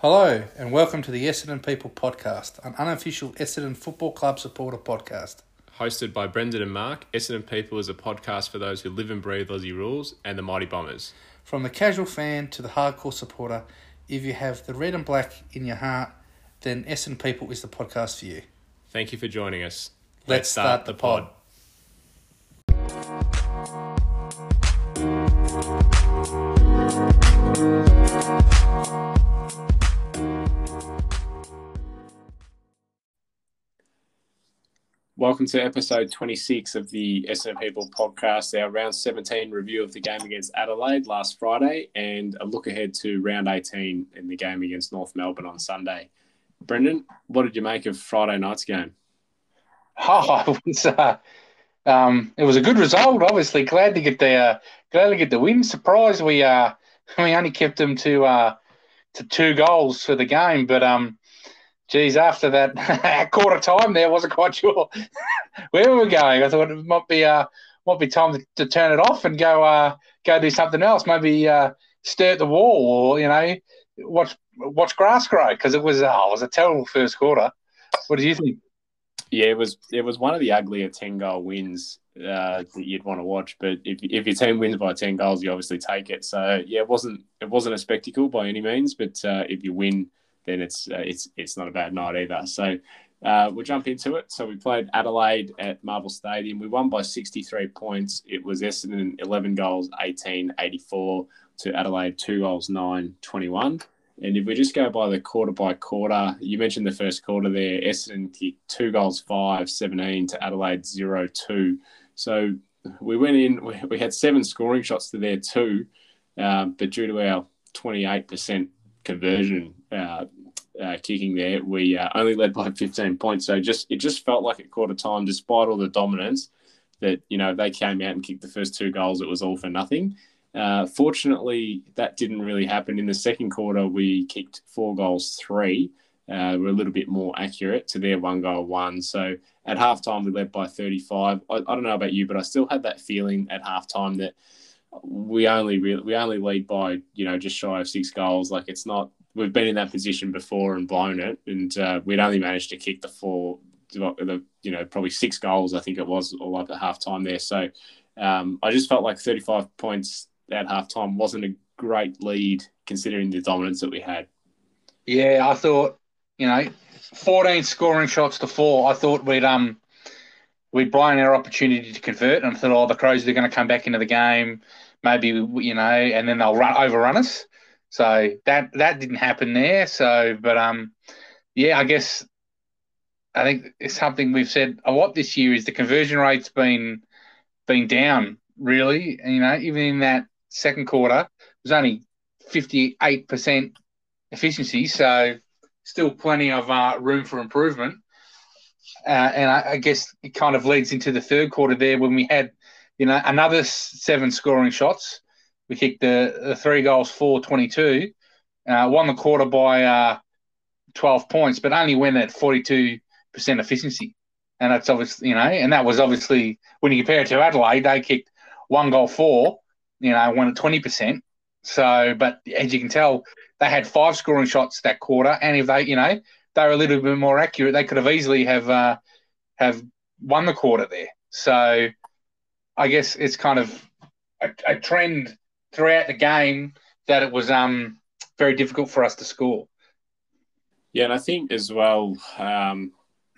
Hello, and welcome to the Essendon People podcast, an unofficial Essendon Football Club supporter podcast. Hosted by Brendan and Mark, Essendon People is a podcast for those who live and breathe Aussie rules and the Mighty Bombers. From the casual fan to the hardcore supporter, if you have the red and black in your heart, then Essendon People is the podcast for you. Thank you for joining us. Let's, start, the pod. Welcome to episode 26 of the Essendon People podcast, our round 17 review of the game against Adelaide last Friday, and a look ahead to round 18 in the game against North Melbourne on Sunday. Brendan, what did you make of Friday night's game? Oh, it was, uh, um, it was a good result. Obviously, glad to get the uh, glad to get the win. Surprised we uh, we only kept them to uh, to two goals for the game, but um, geez, after that quarter time there, wasn't quite sure where we were going. I thought it might be uh, might be time to, to turn it off and go uh, go do something else. Maybe uh, stare at the wall or you know watch watch grass grow because it was oh, it was a terrible first quarter. What do you think? Yeah, it was it was one of the uglier ten goal wins uh, that you'd want to watch. But if, if your team wins by ten goals, you obviously take it. So yeah, it wasn't it wasn't a spectacle by any means. But uh, if you win, then it's uh, it's it's not a bad night either. So uh, we'll jump into it. So we played Adelaide at Marvel Stadium. We won by 63 points. It was Essendon 11 goals, 18, 84 to Adelaide 2 goals, 9, 21. And if we just go by the quarter by quarter, you mentioned the first quarter there. Essendon kicked two goals, five, 17 to Adelaide 0 2. So we went in, we, had seven scoring shots to their two, um, but due to our 28% conversion uh, uh, kicking there, we uh, only led by 15 points. So just it just felt like at quarter time, despite all the dominance, that you know they came out and kicked the first two goals. It was all for nothing. Uh, fortunately, that didn't really happen. In the second quarter, we kicked four goals, three. Uh, we're a little bit more accurate to their one goal, one. So at halftime, we led by 35. I, I don't know about you, but I still had that feeling at halftime that we only we only lead by you know just shy of six goals. Like it's not we've been in that position before and blown it, and uh, we'd only managed to kick the four, the you know probably six goals I think it was all up at halftime there. So um, I just felt like 35 points at halftime wasn't a great lead considering the dominance that we had. Yeah, I thought you know 14 scoring shots to four. I thought we'd um we'd blown our opportunity to convert, and I thought, oh, the Crows are going to come back into the game, maybe you know, and then they'll run overrun us. So that that didn't happen there. So, but um, yeah, I guess I think it's something we've said a lot this year is the conversion rate's been been down really. You know, even in that second quarter, it was only fifty eight percent efficiency. So still plenty of uh, room for improvement. Uh, and I, I, guess it kind of leads into the third quarter there when we had, you know, another seven scoring shots. We kicked the, the three goals, four twenty-two, uh, won the quarter by uh, 12 points, but only went at 42% efficiency. And that's obviously, you know, and that was obviously when you compare it to Adelaide, they kicked one goal, four, you know, won at 20%. So, but as you can tell, they had five scoring shots that quarter, and if they, you know, they were a little bit more accurate, they could have easily have uh, have won the quarter there. So, I guess it's kind of a, a trend throughout the game that it was um, very difficult for us to score. Yeah, and I think as well, um,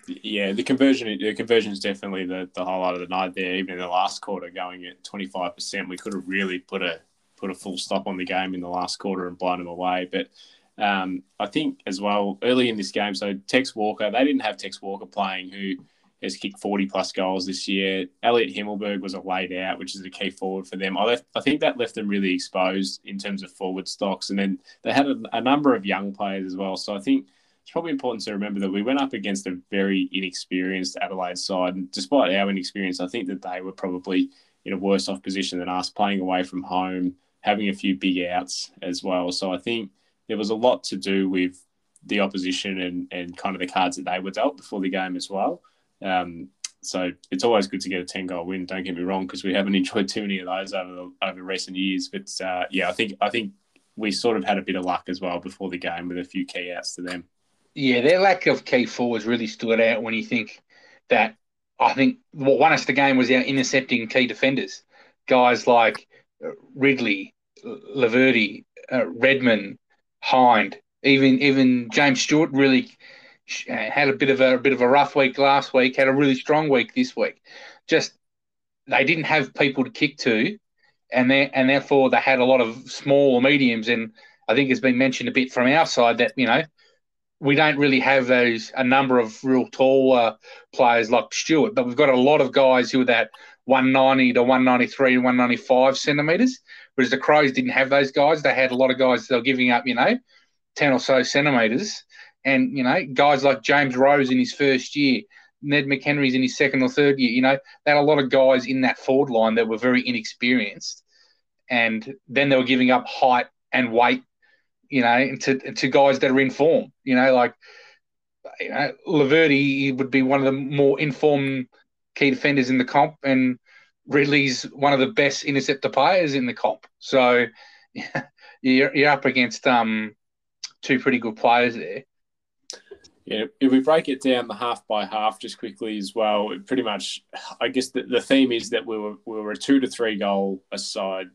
yeah, the conversion the conversion is definitely the, the highlight of the night there. Even in the last quarter, going at twenty five percent, we could have really put a put a full stop on the game in the last quarter and blown them away. But um, I think as well early in this game, so Tex Walker, they didn't have Tex Walker playing, who has kicked 40 plus goals this year. Elliot Himmelberg was a laid out, which is a key forward for them. I, left, I think that left them really exposed in terms of forward stocks. And then they had a, a, number of young players as well. So I think it's probably important to remember that we went up against a very inexperienced Adelaide side. And despite our inexperience, I think that they were probably in a worse off position than us, playing away from home, having a few big outs as well. So I think there was a lot to do with the opposition and, and kind of the cards that they were dealt before the game as well. Um, so it's always good to get a 10 goal win. Don't get me wrong, because we haven't enjoyed too many of those over over recent years. But uh, yeah, I think I think we sort of had a bit of luck as well before the game with a few key outs to them. Yeah, their lack of key forwards really stood out when you think that I think what won us the game was our intercepting key defenders. Guys like Ridley, Laverde, uh, Redman, Hind, even even James Stewart really had a bit of a, a, bit of a rough week last week. Had a really strong week this week. Just they didn't have people to kick to, and they, and therefore they had a lot of small or mediums. And I think it's been mentioned a bit from our side that you know we don't really have those a number of real tall uh, players like Stewart, but we've got a lot of guys who are that 190 to 193 to 195 centimeters. Whereas the Crows didn't have those guys. They had a lot of guys that were giving up, you know, 10 or so centimeters. And, you know, guys like James Rowe in his first year, Ned McHenry's in his second or third year, you know, they had a lot of guys in that forward line that were very inexperienced. And then they were giving up height and weight, you know, to, to guys that are in form, you know, like you know, Laverde would be one of the more informed key defenders in the comp. And Ridley's one of the best interceptor players in the comp. So you're, you're up against um, two pretty good players there. If we break it down the half by half just quickly as well, pretty much, I guess the, the theme is that we were we were a two to three goal aside,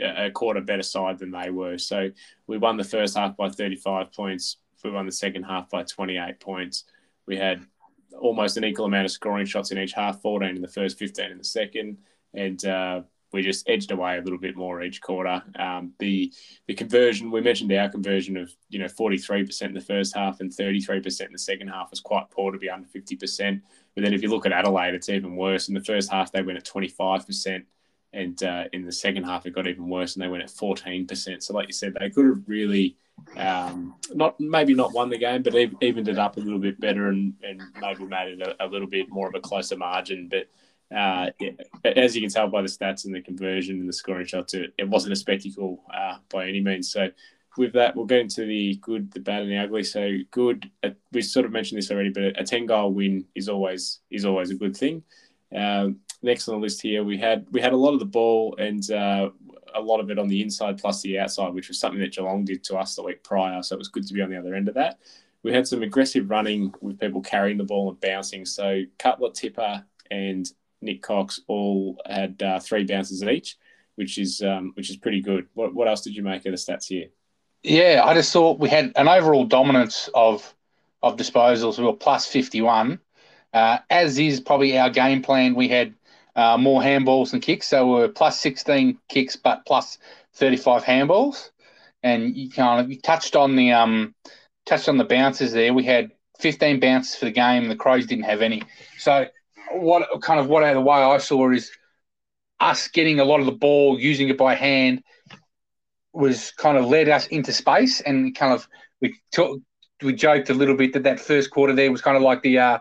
a quarter better side than they were. So we won the first half by 35 points. We won the second half by 28 points. We had almost an equal amount of scoring shots in each half 14 in the first, 15 in the second. And uh, we just edged away a little bit more each quarter. Um, the the conversion we mentioned our conversion of you know 43% in the first half and 33% in the second half was quite poor to be under 50%. But then if you look at Adelaide, it's even worse. In the first half, they went at 25%. And uh, in the second half, it got even worse, and they went at 14%. So, like you said, they could have really um, not maybe not won the game, but evened it up a little bit better and, and maybe made it a, a little bit more of a closer margin. But uh, as you can tell by the stats and the conversion and the scoring shots, it, it wasn't a spectacle uh, by any means. So with that, we'll get into the good, the bad, and the ugly. So good, uh, we sort of mentioned this already, but a ten goal win is always is always a good thing. Um, next on the list here, we had we had a lot of the ball and uh, a lot of it on the inside plus the outside, which was something that Geelong did to us the week prior. So it was good to be on the other end of that. We had some aggressive running with people carrying the ball and bouncing. So Cutler, Tipper, and Nik Cox all had uh, three bounces each, which is um, which is pretty good. What what else did you make of the stats here? Yeah, I just thought we had an overall dominance of of disposals. We were plus fifty one, uh, as is probably our game plan. We had uh, more handballs than kicks, so we are plus sixteen kicks, but plus thirty five handballs. And you kind of you touched on the um touched on the bounces there. We had fifteen bounces for the game. The Crows didn't have any. So what kind of what the way I saw is us getting a lot of the ball, using it by hand, was kind of led us into space, and kind of we we joked a little bit that that first quarter there was kind of like the uh,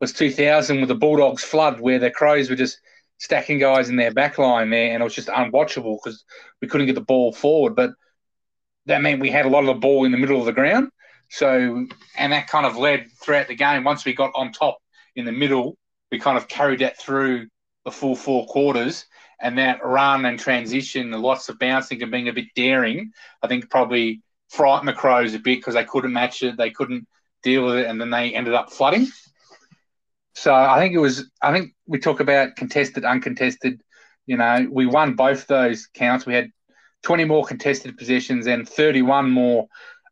was 2000 with the Bulldogs flood, where the Crows were just stacking guys in their back line there, and it was just unwatchable because we couldn't get the ball forward. But that meant we had a lot of the ball in the middle of the ground. So, and that kind of led throughout the game. Once we got on top in the middle, we kind of carried that through the full four quarters. And that run and transition, the lots of bouncing and being a bit daring, I think probably frightened the Crows a bit because they couldn't match it, they couldn't deal with it, and then they ended up flooding. So I think it was. I think we talk about contested, uncontested. You know, we won both those counts. We had 20 more contested possessions and 31 more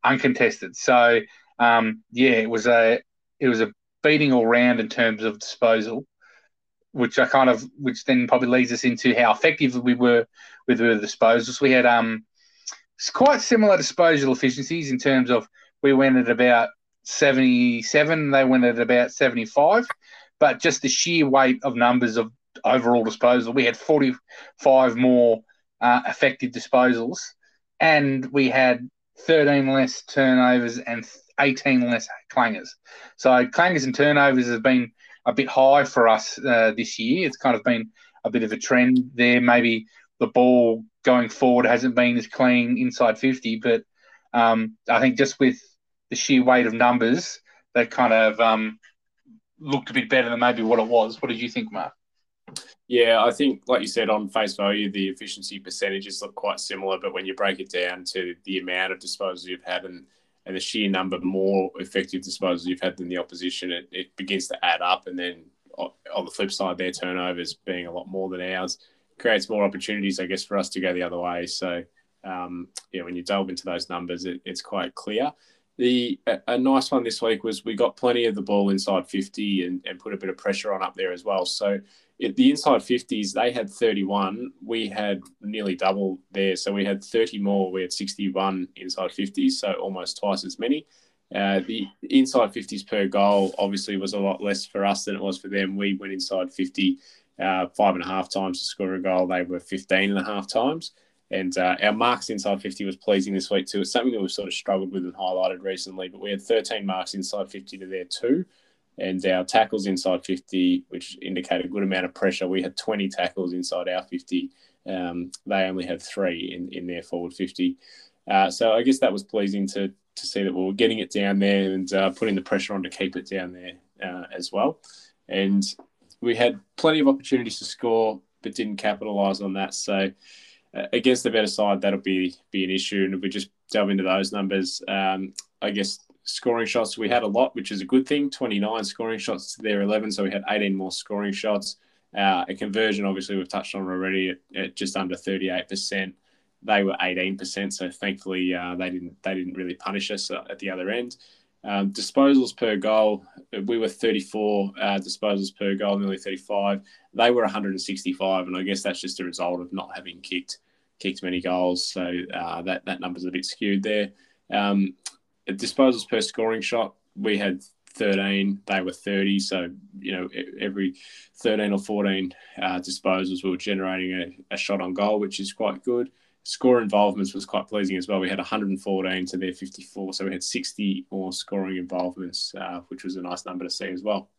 uncontested. So um, yeah, it was a it was a beating all round in terms of disposal, which I kind of, which then probably leads us into how effective we were with the disposals. We had um, quite similar disposal efficiencies in terms of we went at about 77, they went at about 75, but just the sheer weight of numbers of overall disposal, we had 45 more uh, effective disposals, and we had 13 less turnovers and 18 less clangers. So clangers and turnovers has been a bit high for us uh, this year. It's kind of been a bit of a trend there. Maybe the ball going forward hasn't been as clean inside 50, but um, I think just with the sheer weight of numbers, they kind of um, looked a bit better than maybe what it was. What did you think, Mark? Yeah, I think, like you said, on face value, the efficiency percentages look quite similar, but when you break it down to the amount of disposals you've had and, and the sheer number more effective disposals you've had than the opposition, it, it begins to add up. And then on the flip side, their turnovers being a lot more than ours creates more opportunities, I guess, for us to go the other way. So, um, yeah, when you delve into those numbers, it, it's quite clear. The a, a, nice one this week was we got plenty of the ball inside 50 and, and put a bit of pressure on up there as well. So the inside 50s, they had 31. We had nearly double there. So we had 30 more. We had 61 inside 50s, so almost twice as many. Uh, the inside 50s per goal obviously was a lot less for us than it was for them. We went inside 50 uh, five and a half times to score a goal. They were 15 and a half times. And uh, our marks inside 50 was pleasing this week too. It's something that we've sort of struggled with and highlighted recently, but we had 13 marks inside 50 to their two. And our tackles inside 50, which indicate a good amount of pressure, we had 20 tackles inside our 50. Um, they only had three in, in their forward 50. Uh, so I guess that was pleasing to, to see that we were getting it down there and uh, putting the pressure on to keep it down there uh, as well. And we had plenty of opportunities to score, but didn't capitalise on that. So uh, against the better side, that'll be be an issue. And if we just delve into those numbers, um, I guess scoring shots we had a lot, which is a good thing. Twenty nine scoring shots to their eleven, so we had eighteen more scoring shots. Uh, a conversion, obviously, we've touched on already at, at just under thirty eight percent. They were eighteen percent, so thankfully uh, they didn't they didn't really punish us uh, at the other end. Um, disposals per goal, we were 34 uh, disposals per goal, nearly 35. They were 165, and I guess that's just a result of not having kicked kicked many goals. So uh, that that number's a bit skewed there. Um, disposals per scoring shot, we had 13. They were 30. So you know every 13 or 14 uh, disposals, we were generating a, a shot on goal, which is quite good score involvements was quite pleasing as well. We had 114 to their 54, so we had 60 more scoring involvements, uh, which was a nice number to see as well.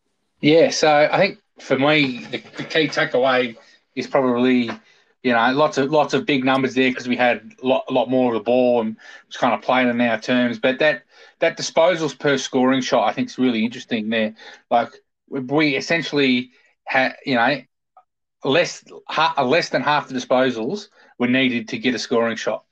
Yeah, so I think for me, the, the key takeaway is probably you know lots of lots of big numbers there because we had a lot, lot more of the ball and was kind of playing in our terms. But that that disposals per scoring shot, I think, is really interesting there. Like we essentially had, you know, less less than half the disposals were needed to get a scoring shot.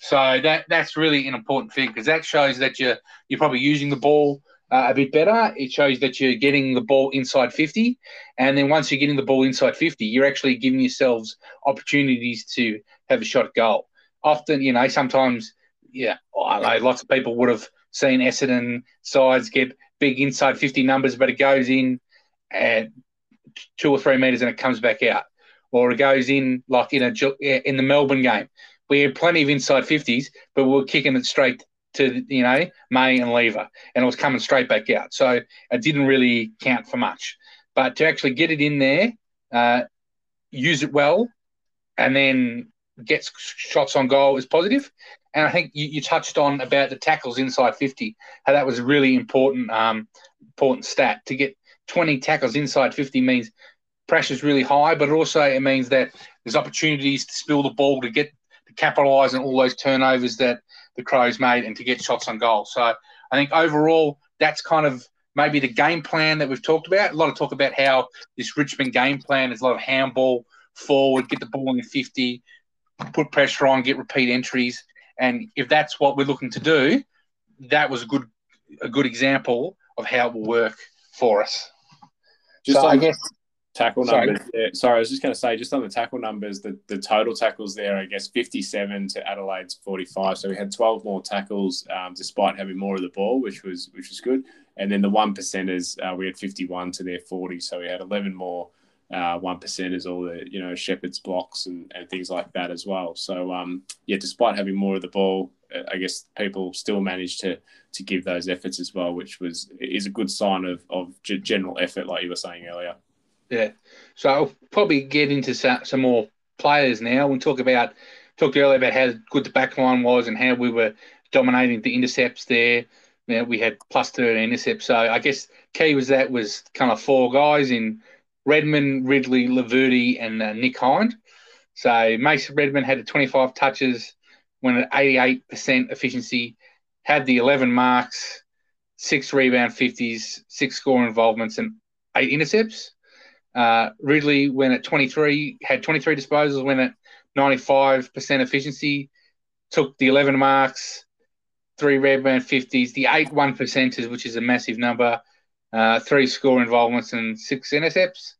So that that's really an important thing because that shows that you're you're probably using the ball uh, a bit better. It shows that you're getting the ball inside 50, and then once you're getting the ball inside 50, you're actually giving yourselves opportunities to have a shot at goal. Often, you know, sometimes, yeah, I know lots of people would have seen Essendon sides get big inside 50 numbers, but it goes in at two or three meters and it comes back out or it goes in like in a in the Melbourne game. We had plenty of inside 50s, but we're kicking it straight to you know May and Lever, and it was coming straight back out. So it didn't really count for much. But to actually get it in there, uh, use it well, and then get shots on goal is positive. And I think you, you, touched on about the tackles inside 50, how that was a really important um, important stat. To get 20 tackles inside 50 means pressure's really high, but also it means that there's opportunities to spill the ball to get to capitalise on all those turnovers that the Crows made and to get shots on goal. So I think overall that's kind of maybe the game plan that we've talked about. A lot of talk about how this Richmond game plan is a lot of handball forward, get the ball in the 50, put pressure on, get repeat entries. And if that's what we're looking to do, that was a good a good example of how it will work for us. Just so I guess tackle numbers. Sorry. Yeah, sorry, I was just going to say, just on the tackle numbers, the, the total tackles there, I guess 57 to Adelaide's 45. So we had 12 more tackles um, despite having more of the ball, which was which was good. And then the one percenters, uh, we had 51 to their 40. So we had 11 more uh, one percenters, all the you know Shepherd's blocks and, and things like that as well. So um, yeah, despite having more of the ball, uh, I guess people still managed to to give those efforts as well, which was is a good sign of of general effort, like you were saying earlier. Yeah. So I'll probably get into some more players now. We'll talk about talked earlier about how good the back line was and how we were dominating the intercepts there. You know, we had plus 13 intercepts. So I guess key was that was kind of four guys in Redman, Ridley, Laverde, and uh, Nick Hind. So Mason Redman had 25 touches, went at 88% efficiency, had the 11 marks, six rebound 50s, six score involvements, and eight intercepts. Uh, Ridley went at 23, had 23 disposals, went at 95% efficiency, took the 11 marks, three rebound 50s, the eight one percenters, which is a massive number, uh, three score involvements, and six intercepts.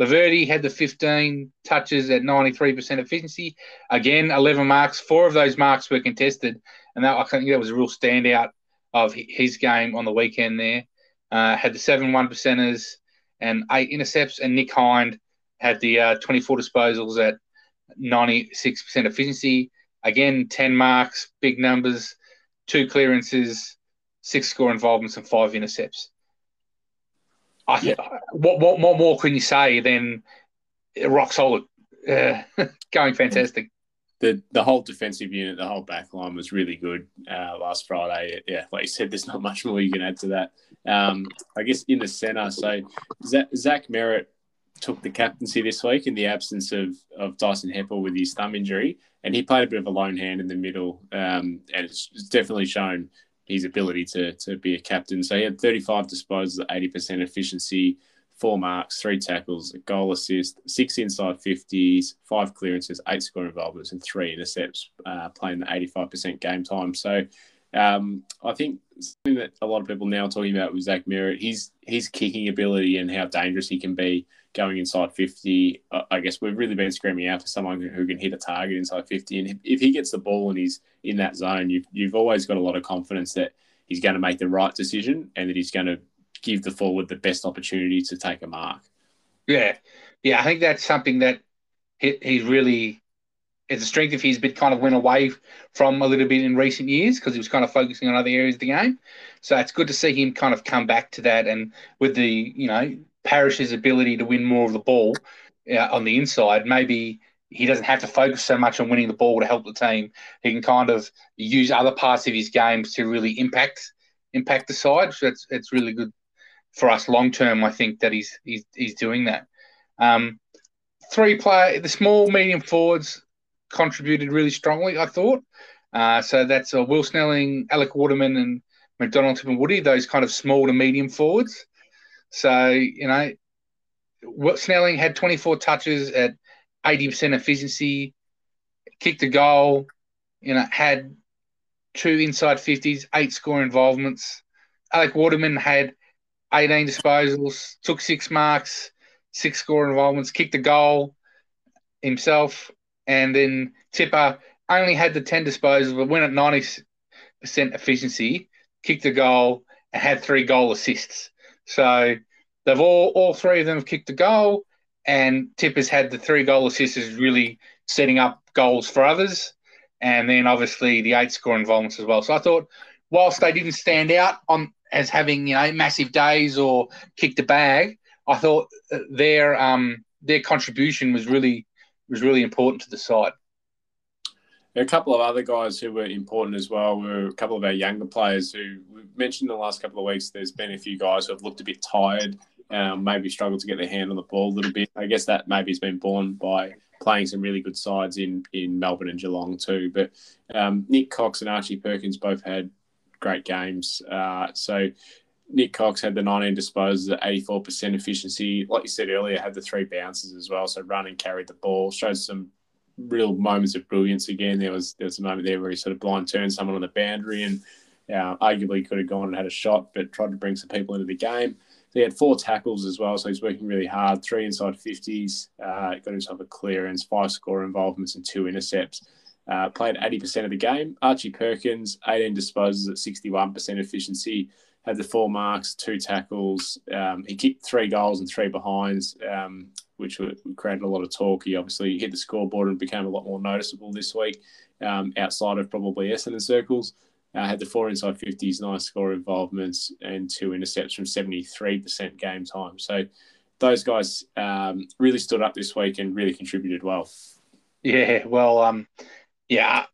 Laverde had the 15 touches at 93% efficiency. Again, 11 marks. Four of those marks were contested, and that I think that was a real standout of his game on the weekend there. Uh, had the seven one percenters and eight intercepts, and Nick Hind had the uh, 24 disposals at 96% efficiency. Again, 10 marks, big numbers, two clearances, six score involvements, and five intercepts. I th- yeah. what, what, what more can you say than rock solid? Uh, going fantastic. The the whole defensive unit, the whole back line was really good uh, last Friday. Yeah, like you said, there's not much more you can add to that. Um, I guess in the centre, so Zach Merrett took the captaincy this week in the absence of, of Dyson Heppell with his thumb injury, and he played a bit of a lone hand in the middle, um, and it's, it's, definitely shown his ability to to be a captain. So he had 35 disposals at 80% efficiency, four marks, three tackles, a goal assist, six inside 50s, five clearances, eight score involvements, and three intercepts, uh, playing the 85% game time. So um, I think something that a lot of people now are talking about with Zach Merrett, his his kicking ability and how dangerous he can be going inside 50. Uh, I guess we've really been screaming out for someone who can hit a target inside 50. And if, if he gets the ball and he's in that zone, you've, you've always got a lot of confidence that he's going to make the right decision and that he's going to give the forward the best opportunity to take a mark. Yeah. Yeah. I think that's something that he, he's really, it's a strength of his, but kind of went away from a little bit in recent years because he was kind of focusing on other areas of the game. So it's good to see him kind of come back to that. And with the, you know, Parish's ability to win more of the ball uh, on the inside, maybe he doesn't have to focus so much on winning the ball to help the team. He can kind of use other parts of his games to really impact impact the side. So it's it's really good for us long term. I think that he's he's he's doing that. Um, three play the small medium forwards contributed really strongly. I thought. Uh, so that's uh, Will Snelling, Alec Waterman, and McDonald and Woody. Those kind of small to medium forwards. So, you know, what Snelling had 24 touches at 80% efficiency, kicked a goal, you know, had two inside 50s, eight score involvements. Alec Waterman had 18 disposals, took six marks, six score involvements, kicked a goal himself. And then Tipper only had the 10 disposals, but went at 90% efficiency, kicked a goal, and had three goal assists. So they've all all three of them have kicked a goal, and Tipper's had the three goal assists is really setting up goals for others, and then obviously the eight score involvements as well. So I thought, whilst they didn't stand out on as having you know massive days or kicked a bag, I thought their um their contribution was really was really important to the side. A couple of other guys who were important as well were a couple of our younger players who we've mentioned in the last couple of weeks. There's been a few guys who have looked a bit tired, um, maybe struggled to get their hand on the ball a little bit. I guess that maybe has been borne by playing some really good sides in, in Melbourne and Geelong too. But um, Nik Cox and Archie Perkins both had great games. Uh, so Nik Cox had the 19 disposals at 84% efficiency. Like you said earlier, had the three bounces as well. So run and carried the ball, showed some real moments of brilliance again. There was there was a moment there where he sort of blind turned someone on the boundary and uh, arguably could have gone and had a shot, but tried to bring some people into the game. So he had four tackles as well, so he's working really hard. Three inside 50s, uh, got himself a clearance, five score involvements, and two intercepts. Uh, played 80% of the game. Archie Perkins, 18 disposals at 61% efficiency, had the four marks, two tackles. Um, he kicked three goals and three behinds. Um, which created a lot of talk. He obviously hit the scoreboard and became a lot more noticeable this week, um, outside of probably Essendon circles. Uh, had the four inside 50s, nice score involvements, and two intercepts from 73% game time. So those guys um, really stood up this week and really contributed well. Yeah, well, um, yeah,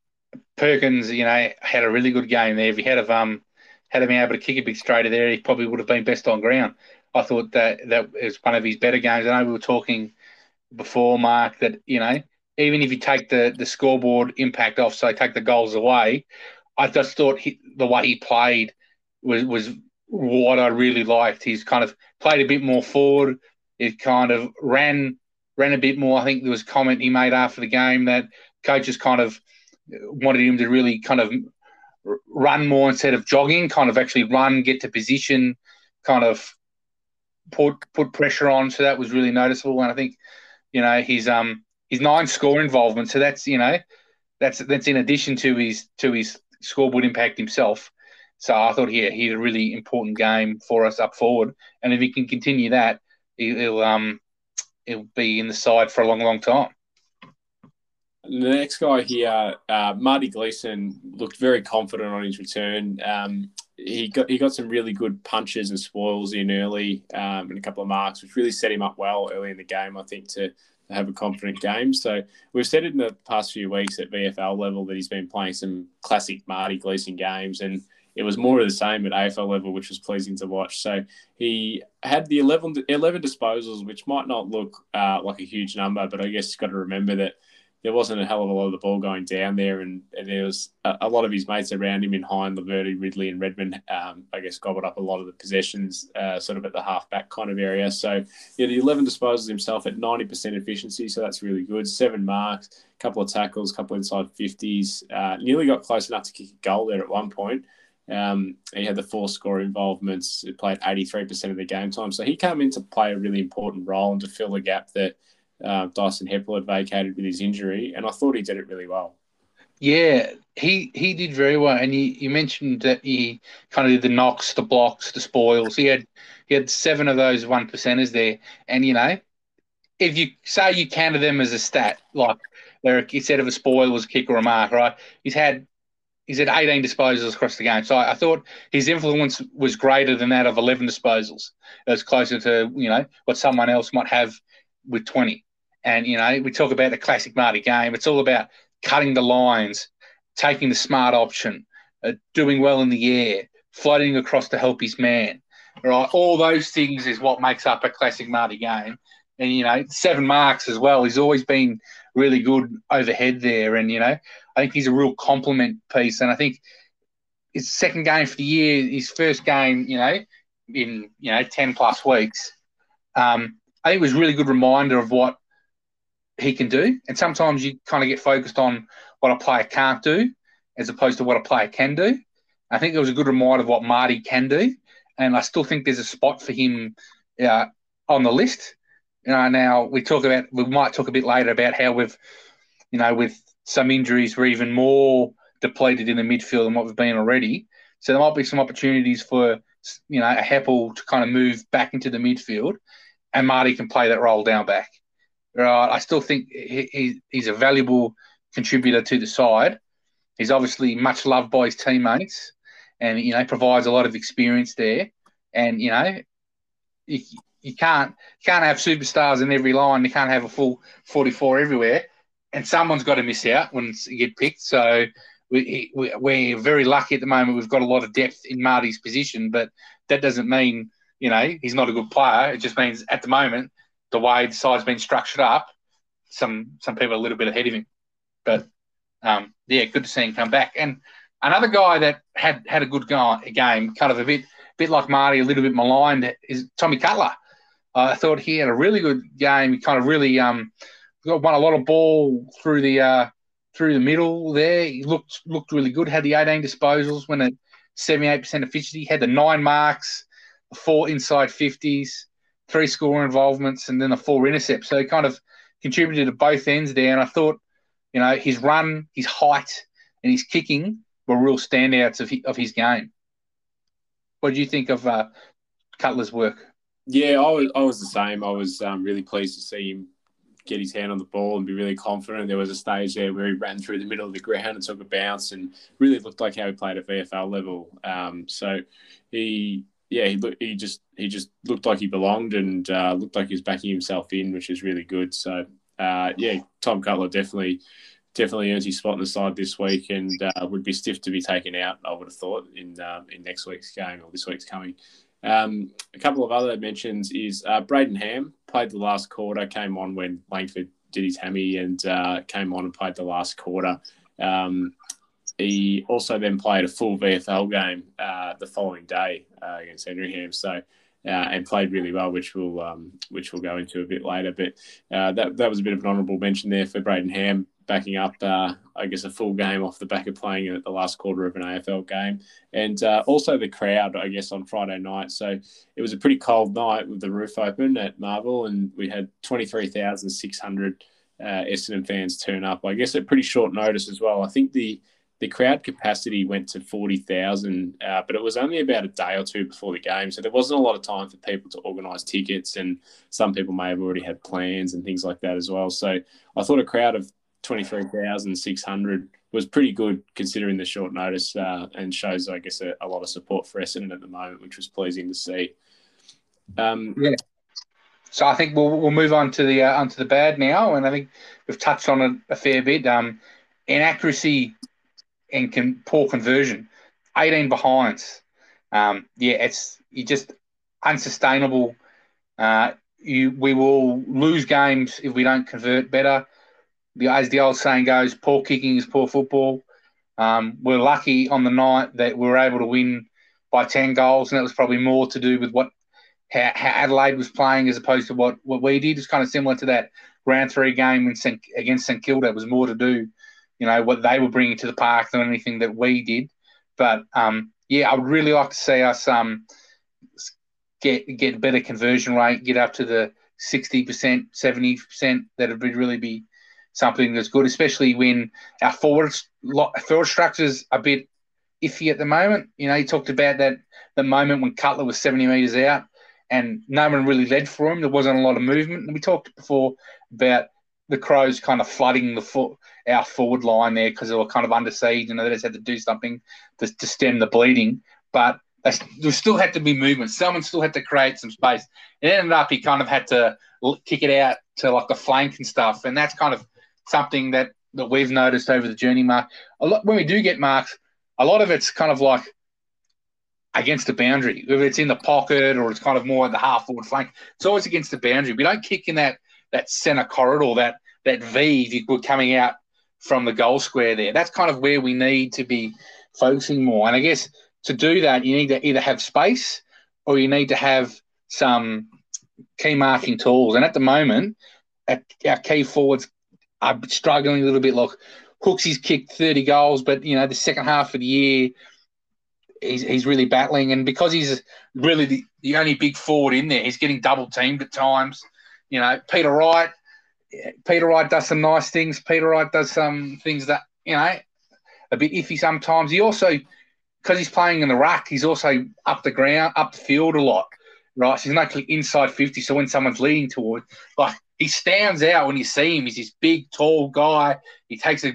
Perkins, you know, had a really good game there. If he had have um had him able to kick a big straighter there, he probably would have been best on ground. I thought that that was one of his better games. I know we were talking before, Mark, that you know even if you take the the scoreboard impact off, so take the goals away, I just thought he, the way he played was was what I really liked. He's kind of played a bit more forward, It kind of ran ran a bit more. I think there was a comment he made after the game that coaches kind of wanted him to really kind of run more instead of jogging, kind of actually run, get to position, kind of put put pressure on. So that was really noticeable. And I think, you know, his um his nine score involvement. So that's you know, that's that's in addition to his to his scoreboard impact himself. So I thought he, he had a really important game for us up forward. And if he can continue that, he'll um he'll be in the side for a long, long time. The next guy here, uh, Marty Gleeson, looked very confident on his return. Um, he got he got some really good punches and spoils in early um, and a couple of marks, which really set him up well early in the game. I think to, have a confident game. So we've said it in the past few weeks at VFL level that he's been playing some classic Marty Gleeson games, and it was more of the same at AFL level, which was pleasing to watch. So he had the 11, 11 disposals, which might not look uh, like a huge number, but I guess you've got to remember that there wasn't a hell of a lot of the ball going down there, and, and there was a, a, lot of his mates around him in Hind, Laverde, Ridley, and Redman. Um, I guess gobbled up a lot of the possessions, uh, sort of at the half back kind of area. So yeah, the eleven disposals himself at ninety percent efficiency, so that's really good. Seven marks, a couple of tackles, a couple inside fifties. Uh, nearly got close enough to kick a goal there at one point. Um, he had the four score involvements. He played 83% of the game time. So he came in to play a really important role and to fill the gap that uh, Dyson Heppell had vacated with his injury. And I thought he did it really well. Yeah, he he did very well. And you, you mentioned that he kind of did the knocks, the blocks, the spoils. He had he had seven of those one percenters there. And you know, if you say you counted them as a stat, like Eric, instead of a spoil was a kick or a mark, right? He's had he's had 18 disposals across the game. So I, I, thought his influence was greater than that of 11 disposals. It was closer to, you know, what someone else might have with 20. And, you know, we talk about the classic Marty game. It's all about cutting the lines, taking the smart option, uh, doing well in the air, floating across to help his man. Right, all those things is what makes up a classic Marty game. And you know, seven marks as well. He's always been really good overhead there, and you know, I think he's a real complement piece. And I think his second game for the year, his first game, you know, in you know ten plus weeks, um, I think it was a really good reminder of what he can do. And sometimes you kind of get focused on what a player can't do as opposed to what a player can do. I think it was a good reminder of what Marty can do, and I still think there's a spot for him uh, on the list. You know, now we talk about we might talk a bit later about how we've, you know, with some injuries, we're even more depleted in the midfield than what we've been already. So there might be some opportunities for you know a Heppell to kind of move back into the midfield, and Marty can play that role down back. Right, I still think he, he's a valuable contributor to the side. He's obviously much loved by his teammates, and you know provides a lot of experience there. And you know, you, you can't you can't have superstars in every line. You can't have a full forty four everywhere, and someone's got to miss out when you get picked. So we, we, we're very lucky at the moment. We've got a lot of depth in Marty's position, but that doesn't mean you know he's not a good player. It just means at the moment the way the side's been structured up, some some people are a little bit ahead of him. But um, yeah, good to see him come back. And another guy that had had a good go- game, kind of a bit bit like Marty, a little bit maligned, is Tommy Cutler. Uh, I thought he had a really good game. He kind of really um, won a lot of ball through the uh, through the middle there. He looked looked really good. Had the 18 disposals, went at 78% efficiency. Had the nine marks, four inside 50s three score involvements, and then a four intercept. So he kind of contributed to both ends there. And I thought, you know, his run, his height, and his kicking were real standouts of of his game. What do you think of uh, Cutler's work? Yeah, I was, I was the same. I was um, really pleased to see him get his hand on the ball and be really confident. There was a stage there where he ran through the middle of the ground and took a bounce and really looked like how he played at VFL level. Um, so he yeah, he looked, he just he just looked like he belonged and uh, looked like he was backing himself in, which is really good. So uh, yeah, Tom Cutler definitely definitely earns his spot in the side this week and uh, would be stiff to be taken out. I would have thought in um, in next week's game or this week's coming. Um, a couple of other mentions is uh, Brayden Ham played the last quarter, came on when Langford did his hammy and uh, came on and played the last quarter. Um, he also then played a full VFL game uh, the following day uh, against Sandringham. So uh, and played really well, which we'll um, which we'll go into a bit later. But uh, that that was a bit of an honourable mention there for Brayden Ham, backing up, uh, I guess, a full game off the back of playing at the last quarter of an AFL game, and uh, also the crowd, I guess, on Friday night. So it was a pretty cold night with the roof open at Marvel, and we had twenty three thousand six hundred uh, Essendon fans turn up. I guess at pretty short notice as well. I think the the crowd capacity went to 40,000, uh, but it was only about a day or two before the game. So there wasn't a lot of time for people to organise tickets, and some people may have already had plans and things like that as well. So I thought a crowd of 23,600 was pretty good considering the short notice uh, and shows, I guess, a, a, lot of support for Essendon at the moment, which was pleasing to see. Um, yeah. So I think we'll, we'll move on to the uh, onto the bad now, and I think we've touched on it a fair bit. Um, inaccuracy and can, poor conversion. 18 behinds. Um, yeah, it's you just unsustainable. Uh, you we will lose games if we don't convert better. The, as the old saying goes, poor kicking is poor football. Um, we're lucky on the night that we were able to win by 10 goals, and it was probably more to do with what how, how Adelaide was playing as opposed to what, what we did. It's kind of similar to that round three game in against St Kilda. It was more to do you know, what they were bringing to the park than anything that we did. But um, yeah, I would really like to see us um, get get better conversion rate, get up to the sixty percent, seventy percent. That would really be something that's good, especially when our forward forward structures a bit iffy at the moment. You know, you talked about that the moment when Cutler was seventy meters out, and no one really led for him. There wasn't a lot of movement. And we talked before about the Crows kind of flooding the foot our forward line there because they were kind of under siege and they just had to do something to, to stem the bleeding. But they, there still had to be movement. Someone still had to create some space. It ended up he kind of had to kick it out to like the flank and stuff, and that's kind of something that that we've noticed over the journey. Mark, a lot when we do get marks, a lot of it's kind of like against the boundary. If it's in the pocket or it's kind of more at the half forward flank, it's always against the boundary. We don't kick in that that center corridor, that that V if you were coming out from the goal square there. That's kind of where we need to be focusing more. And I guess to do that, you need to either have space or you need to have some key marking tools. And at the moment, our key forwards are struggling a little bit. Look, Hooksy's kicked 30 goals, but, you know, the second half of the year, he's, he's really battling. And because he's really the, the only big forward in there, he's getting double teamed at times. You know, Peter Wright, Peter Wright does some nice things. Peter Wright does some things that you know a bit iffy sometimes. He also, because he's playing in the ruck, he's also up the ground, up the field a lot, right? So he's not inside fifty. So when someone's leading toward, like he stands out when you see him. He's this big, tall guy. He takes a,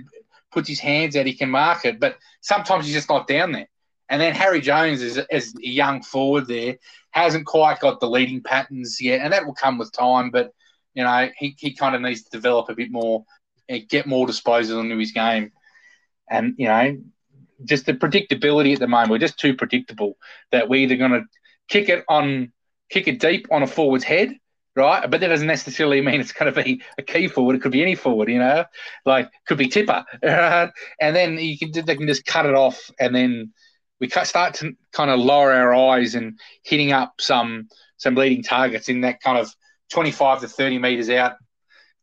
puts his hands out. He can mark it, but sometimes he's just not down there. And then Harry Jones is as a young forward there hasn't quite got the leading patterns yet, and that will come with time. But you know, he, he kind of needs to develop a bit more, and get more disposals into his game. And, you know, just the predictability at the moment, we're just too predictable that we're either going to kick it on, kick it deep on a forward's head, right? But that doesn't necessarily mean it's going to be a key forward. It could be any forward, you know, like could be tipper? And then you can they can just cut it off, and then we start to kind of lower our eyes and hitting up some some leading targets in that kind of 25 to 30 meters out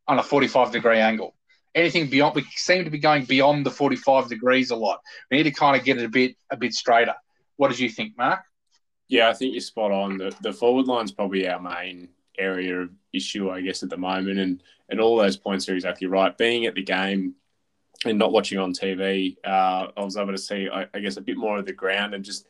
on a 45 degree angle. Anything beyond, we seem to be going beyond the 45 degrees a lot. We need to kind of get it a bit a bit straighter. What did you think, Mark? Yeah, I think you're spot on. The, the forward line's probably our main area of issue, I guess, at the moment. And and all those points are exactly right. Being at the game and not watching on TV, uh, I was able to see, I, I, guess, a bit more of the ground and just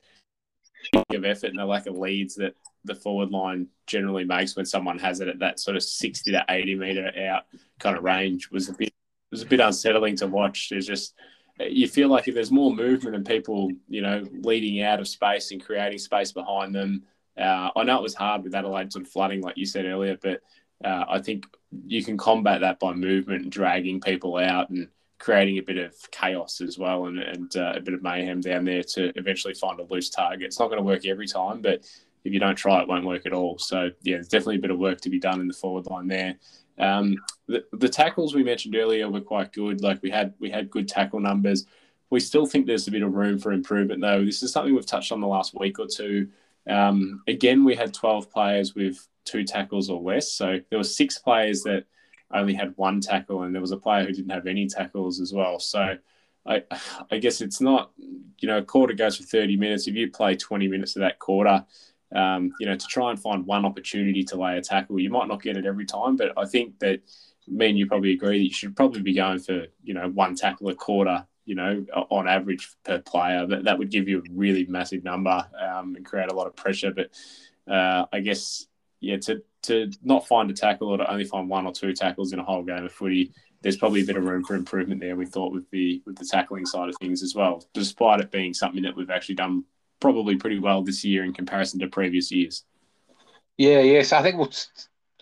of effort and the lack of leads that the forward line generally makes when someone has it at that sort of 60 to 80 meter out kind of range was a bit was a bit unsettling to watch. There's just you feel like if there's more movement and people, you know, leading out of space and creating space behind them. Uh, I know it was hard with Adelaide sort of flooding, like you said earlier, but uh, I think you can combat that by movement and dragging people out and creating a bit of chaos as well and, and uh, a bit of mayhem down there to eventually find a loose target. It's not going to work every time, but if you don't try, it won't work at all. So yeah, there's definitely a bit of work to be done in the forward line there. Um, the, the tackles we mentioned earlier were quite good. Like we had we had good tackle numbers. We still think there's a bit of room for improvement though. This is something we've touched on the last week or two. Um, again, we had 12 players with two tackles or less. So there were six players that only had one tackle, and there was a player who didn't have any tackles as well. So I, I guess it's not, you know, a quarter goes for 30 minutes. If you play 20 minutes of that quarter, um, you know, to try and find one opportunity to lay a tackle, you might not get it every time, but I think that me and you probably agree that you should probably be going for, you know, one tackle a quarter, you know, on average per player. That, that would give you a really massive number um, and create a lot of pressure. But uh, I guess, yeah, to, to not find a tackle or to only find one or two tackles in a whole game of footy, there's probably a bit of room for improvement there. We thought with the with the tackling side of things as well, despite it being something that we've actually done probably pretty well this year in comparison to previous years. Yeah, yes, I think we'll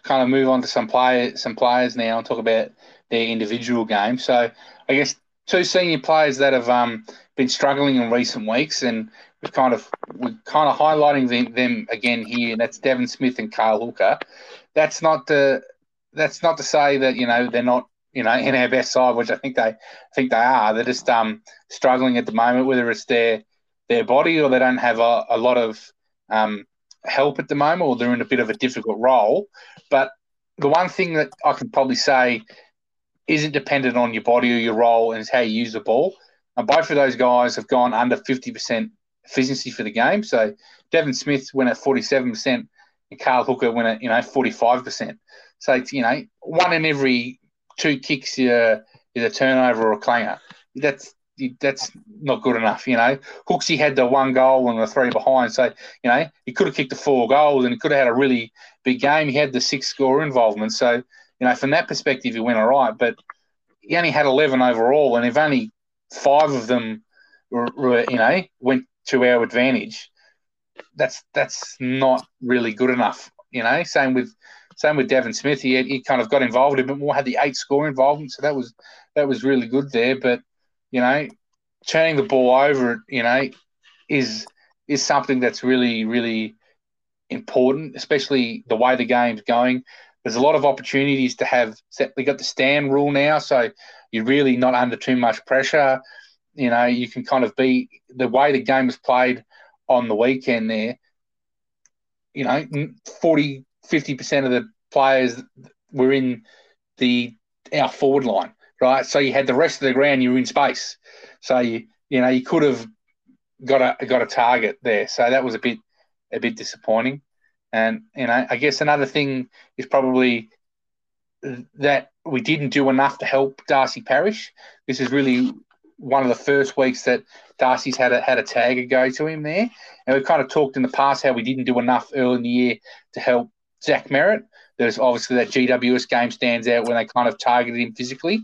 kind of move on to some player some players now and talk about their individual game. So I guess two senior players that have um, been struggling in recent weeks, and we've kind of we're kind of highlighting them, them again here. And that's Devon Smith and Cale Hooker. That's not to that's not to say that you know they're not you know in our best side, which I think they think they are. They're just um, struggling at the moment, whether it's their their body or they don't have a, a lot of um, help at the moment or they're in a bit of a difficult role. But the one thing that I can probably say isn't dependent on your body or your role and is how you use the ball. And both of those guys have gone under 50% efficiency for the game. So Devon Smith went at 47% and Cale Hooker went at, you know, 45%. So, it's, you know, one in every two kicks uh, is a turnover or a clanger. That's that's not good enough, you know. Hooksy had the one goal and the three behind, so you know he could have kicked the four goals and he could have had a really big game. He had the six score involvement, so you know from that perspective he went all right. But he only had eleven overall, and if only five of them were, you know went to our advantage, that's that's not really good enough, you know. Same with same with Devon Smith. He, he kind of got involved a bit more, had the eight score involvement, so that was that was really good there, but you know, turning the ball over, you know, is is something that's really, really important, especially the way the game's going. There's a lot of opportunities to have. We got the stand rule now, so you're really not under too much pressure. You know, you can kind of be the way the game was played on the weekend there. You know, 40, 50% of the players were in the our forward line right? So you had the rest of the ground, you were in space. So you you know you could have got a got a target there. So that was a bit a bit disappointing. And you know, I guess another thing is probably that we didn't do enough to help Darcy Parish. This is really one of the first weeks that Darcy's had a had a tagger go to him there. And we've kind of talked in the past how we didn't do enough early in the year to help Zach Merrett. There's obviously that GWS game stands out when they kind of targeted him physically.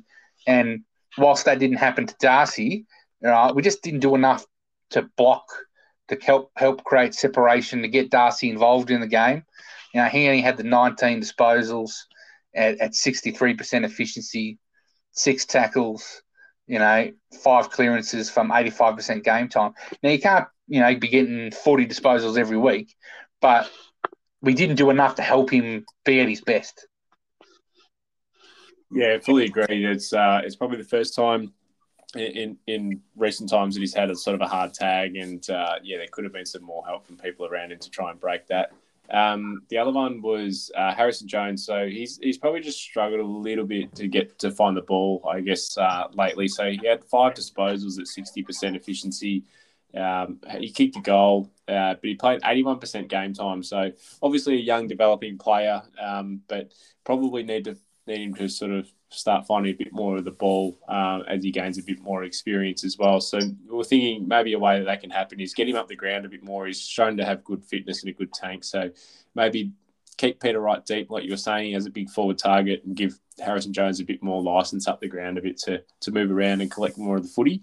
And whilst that didn't happen to Darcy, uh, we just didn't do enough to block, to help help create separation, to get Darcy involved in the game. You know, he only had the 19 disposals at, at 63% efficiency, six tackles, you know, five clearances from 85% game time. Now, you can't, you know, be getting 40 disposals every week, but we didn't do enough to help him be at his best. Yeah, fully agree. It's uh, it's probably the first time in in recent times that he's had a sort of a hard tag, and uh, yeah, there could have been some more help from people around him to try and break that. Um, the other one was uh, Harrison Jones. So he's he's probably just struggled a little bit to get to find the ball, I guess, uh, lately. So he had five disposals at sixty percent efficiency. Um, he kicked a goal, uh, but he played 81% game time. So obviously a young developing player, um, but probably need to need him to sort of start finding a bit more of the ball uh, as he gains a bit more experience as well. So we're thinking maybe a way that that can happen is get him up the ground a bit more. He's shown to have good fitness and a good tank. So maybe keep Peter Wright deep, like you were saying, as a big forward target and give Harrison Jones a bit more license up the ground a bit to, to move around and collect more of the footy.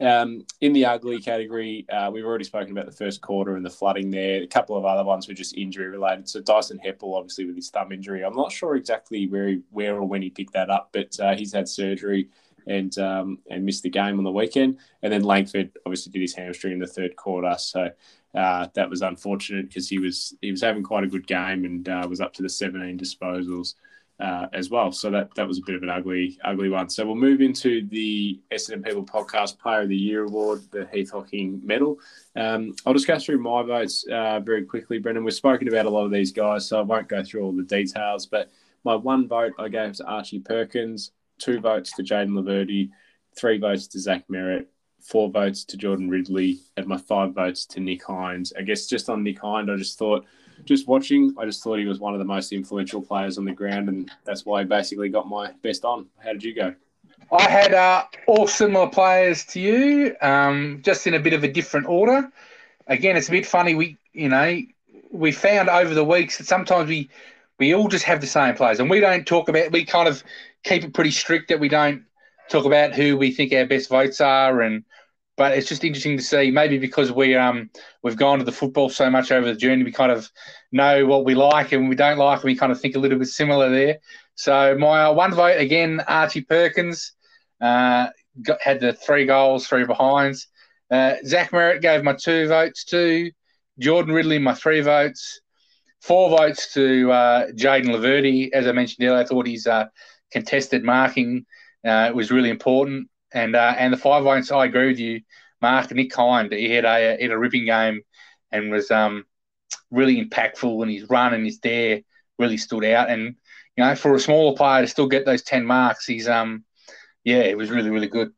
Um, in the ugly category, uh, we've already spoken about the first quarter and the flooding there. A couple of other ones were just injury related. So Dyson Heppell, obviously with his thumb injury, I'm not sure exactly where he, where or when he picked that up, but uh, he's had surgery and um, and missed the game on the weekend. And then Langford obviously did his hamstring in the third quarter, so uh, that was unfortunate because he was he was having quite a good game and uh, was up to the 17 disposals. uh, as well. So that that was a bit of an ugly ugly one. So we'll move into the Essendon People Podcast Player of the Year award, the Heath Hocking Medal. Um, I'll just go through my votes uh, very quickly, Brendan. We've spoken about a lot of these guys, so I won't go through all the details. But my one vote I gave to Archie Perkins, two votes to Jayden Laverde, three votes to Zach Merrett, four votes to Jordan Ridley, and my five votes to Nick Hind. I guess just on Nick Hind, I just thought just watching, I just thought he was one of the most influential players on the ground, and that's why he basically got my best on. How did you go? I had uh, all similar players to you, um, just in a bit of a different order. Again, it's a bit funny. We, you know, we found over the weeks that sometimes we we all just have the same players, and we don't talk about. We kind of keep it pretty strict that we don't talk about who we think our best votes are and but it's just interesting to see. Maybe because we um we've gone to the football so much over the journey, we kind of know what we like and we don't like. And we kind of think a little bit similar there. So my uh, one vote again, Archie Perkins, uh, got, had the three goals, three behinds. Uh, Zach Merrett gave my two votes to Jordan Ridley, my three votes. Four votes to uh, Jayden Laverde. As I mentioned earlier, I thought his uh, contested marking uh, was really important. And uh, and the five votes, I agree with you, Mark. Nick Hind, he had a had a ripping game, and was um really impactful. And his run and his dare really stood out. And you know, for a smaller player to still get those ten marks, he's um yeah, it was really really good.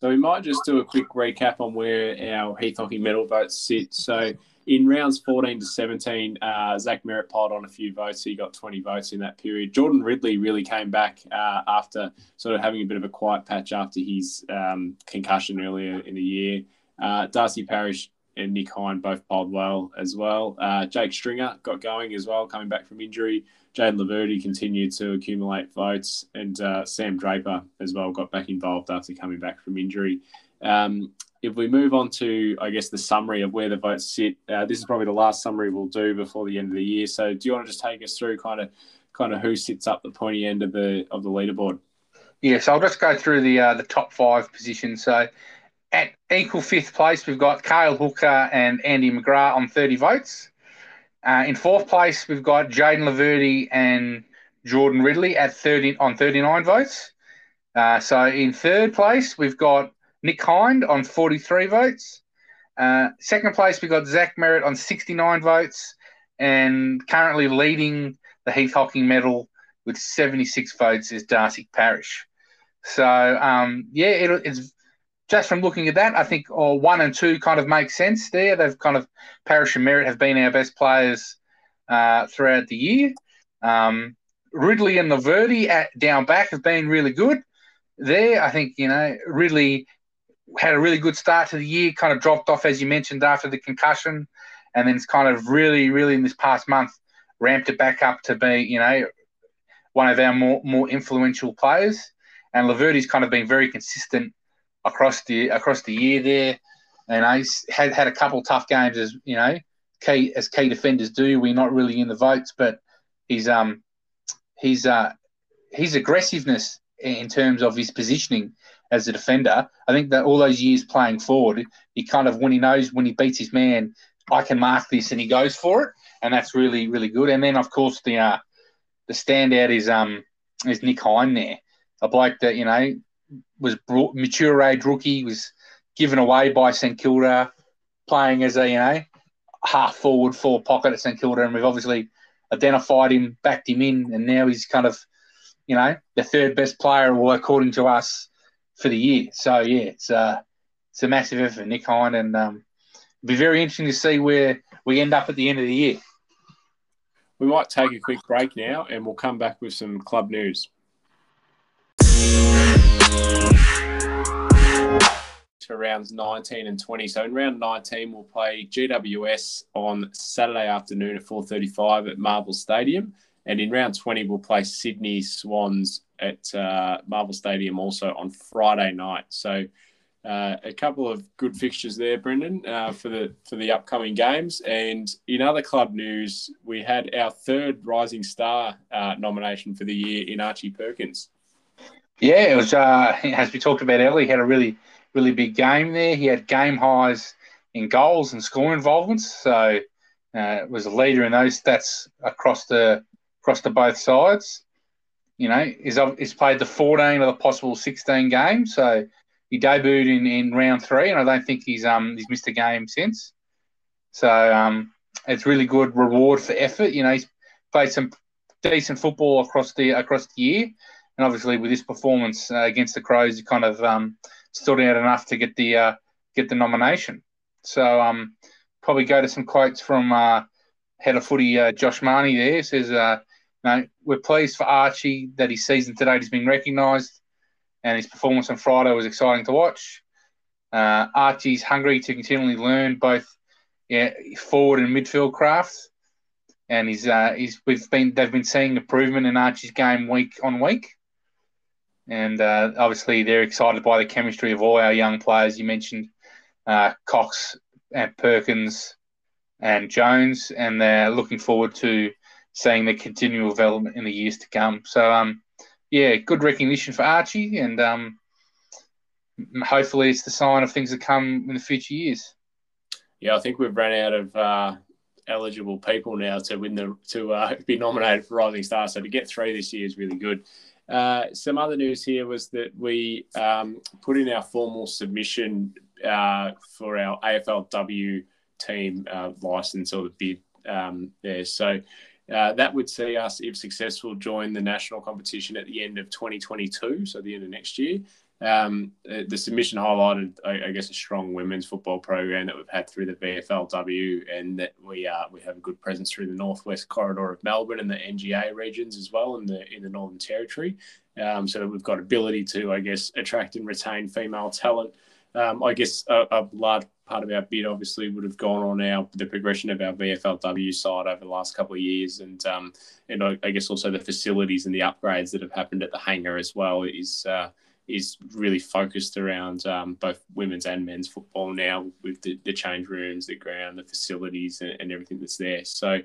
So we might just do a quick recap on where our Heath Hocking medal votes sit. So in rounds 14 to 17, uh, Zach Merrett piled on a few votes. He got 20 votes in that period. Jordan Ridley really came back uh, after sort of having a bit of a quiet patch after his um, concussion earlier in the year. Uh, Darcy Parish and Nick Hind both piled well as well. Uh, Jake Stringer got going as well, coming back from injury. Jayden Laverde continued to accumulate votes, and uh, Sam Draper as well got back involved after coming back from injury. Um, if we move on to, I guess, the summary of where the votes sit, uh, this is probably the last summary we'll do before the end of the year. So, do you want to just take us through kind of, kind of who sits up the pointy end of the of the leaderboard? Yes, I'll just go through the uh, the top five positions. So, at equal fifth place, we've got Cale Hooker and Andy McGrath on thirty votes. Uh, in fourth place, we've got Jayden Laverde and Jordan Ridley at thirty on thirty nine votes. Uh, so, in third place, we've got Nick Hind on 43 votes. Uh, second place, we got Zach Merrett on 69 votes. And currently leading the Heath Hocking medal with 76 votes is Darcy Parish. So, um, yeah, it, it's just from looking at that, I think oh, one and two kind of make sense there. They've kind of, Parish and Merrett have been our best players uh, throughout the year. Um, Ridley and Laverde at down back have been really good there. I think, you know, Ridley had a really good start to the year, kind of dropped off, as you mentioned, after the concussion. And then it's kind of really, really in this past month ramped it back up to be, you know, one of our more, more influential players. And Laverde's kind of been very consistent across the across the year there. And I had had a couple tough games as you know, key as key defenders do. We're not really in the votes, but he's um he's uh his aggressiveness in terms of his positioning as a defender. I think that all those years playing forward, he kind of when he knows when he beats his man, I can mark this, and he goes for it, and that's really really good. And then of course the uh, the standout is um is Nick Hind there, a bloke that you know was brought, mature age rookie, was given away by St Kilda, playing as a you know half forward, four pocket at St Kilda, and we've obviously identified him, backed him in, and now he's kind of you know the third best player, or according to us, for the year. So yeah, it's uh, it's a massive effort Nick Hind, and um, it'll be very interesting to see where we end up at the end of the year. We might take a quick break now, and we'll come back with some club news. To rounds 19 and 20. So in round 19, we'll play GWS on Saturday afternoon at 4:35 at Marvel Stadium. And in round 20, we'll play Sydney Swans at uh, Marvel Stadium also on Friday night. So uh, a couple of good fixtures there, Brendan, uh, for the for the upcoming games. And in other club news, we had our third Rising Star uh, nomination for the year in Archie Perkins. Yeah, it was uh, as we talked about earlier. He had a really really big game there. He had game highs in goals and score involvements. So uh, was a leader in those stats across the across to both sides. You know, he's, he's played the 14 of the possible 16 games. So he debuted in, in round three, and I don't think he's um he's missed a game since. So um, it's really good reward for effort. You know, he's played some decent football across the across the year, and obviously with this performance uh, against the Crows, he kind of um, stood out enough to get the uh, get the nomination. So um, probably go to some quotes from uh, head of footy uh, Josh Mahoney. There says, "No, we're pleased for Archie that his season to date has been recognised, and his performance on Friday was exciting to watch. Uh, Archie's hungry to continually learn both yeah, forward and midfield crafts." and he's uh, he's we've been they've been seeing improvement in Archie's game week on week, and uh, obviously they're excited by the chemistry of all our young players. You mentioned uh, Cox and Perkins and Jones, and they're looking forward to seeing the continual development in the years to come. So, um, yeah, good recognition for Archie, and um, hopefully it's the sign of things to come in the future years. Yeah, I think we've run out of uh, eligible people now to win the to uh, be nominated for Rising Star. So to get three this year is really good. Uh, some other news here was that we um, put in our formal submission uh, for our AFLW team uh, license or the bid um, there. So uh, that would see us, if successful, join the national competition at the end of 2022, so the end of next year. Um, uh, the submission highlighted, I, I, guess, a strong women's football program that we've had through the VFLW, and that we uh, we have a good presence through the northwest corridor of Melbourne and the NGA regions as well in the in the Northern Territory. Um, so we've got ability to, I guess, attract and retain female talent. Um, I guess a, a, large part of our bid obviously would have gone on our the progression of our VFLW side over the last couple of years, and um, and I, I, guess also the facilities and the upgrades that have happened at the hangar as well is. Uh, is really focused around um, both women's and men's football now with the, the change rooms, the ground, the facilities, and, and everything that's there. So,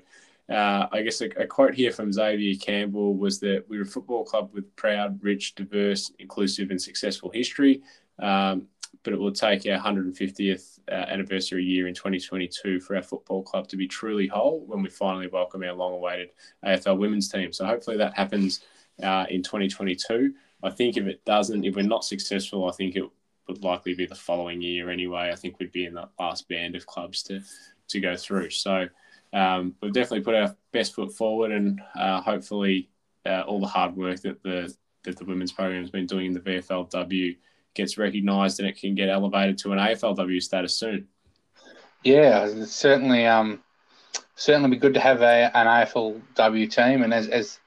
uh, I guess a, a, quote here from Xavier Campbell was that we're a football club with proud, rich, diverse, inclusive, and successful history. Um, but it will take our 150th uh, anniversary year in 2022 for our football club to be truly whole when we finally welcome our long awaited AFL women's team. So hopefully that happens uh, in 2022. I think if it doesn't, if we're not successful, I think it would likely be the following year anyway. I think we'd be in that last band of clubs to to go through. So um, we've definitely put our best foot forward, and uh, hopefully uh, all the hard work that the that the women's program has been doing in the VFLW gets recognised and it can get elevated to an AFLW status soon. Yeah, it's certainly um, certainly be good to have a, an AFLW team, and as as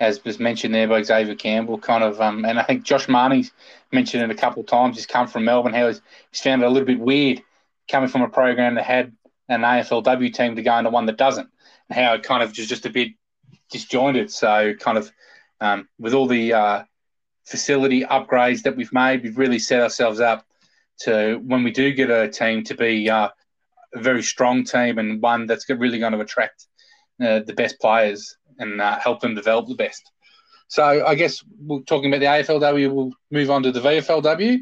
as was mentioned there by Xavier Campbell, kind of, um, and I think Josh Mahoney's mentioned it a couple of times. He's come from Melbourne, how he's, he's found it a little bit weird coming from a program that had an AFLW team to go into one that doesn't, and how it kind of just just a bit disjointed. So, kind of, um, with all the uh, facility upgrades that we've made, we've really set ourselves up to when we do get a team to be uh, a very strong team and one that's really going to attract uh, the best players and uh, help them develop the best. So I guess we're talking about the AFLW. We'll move on to the VFLW.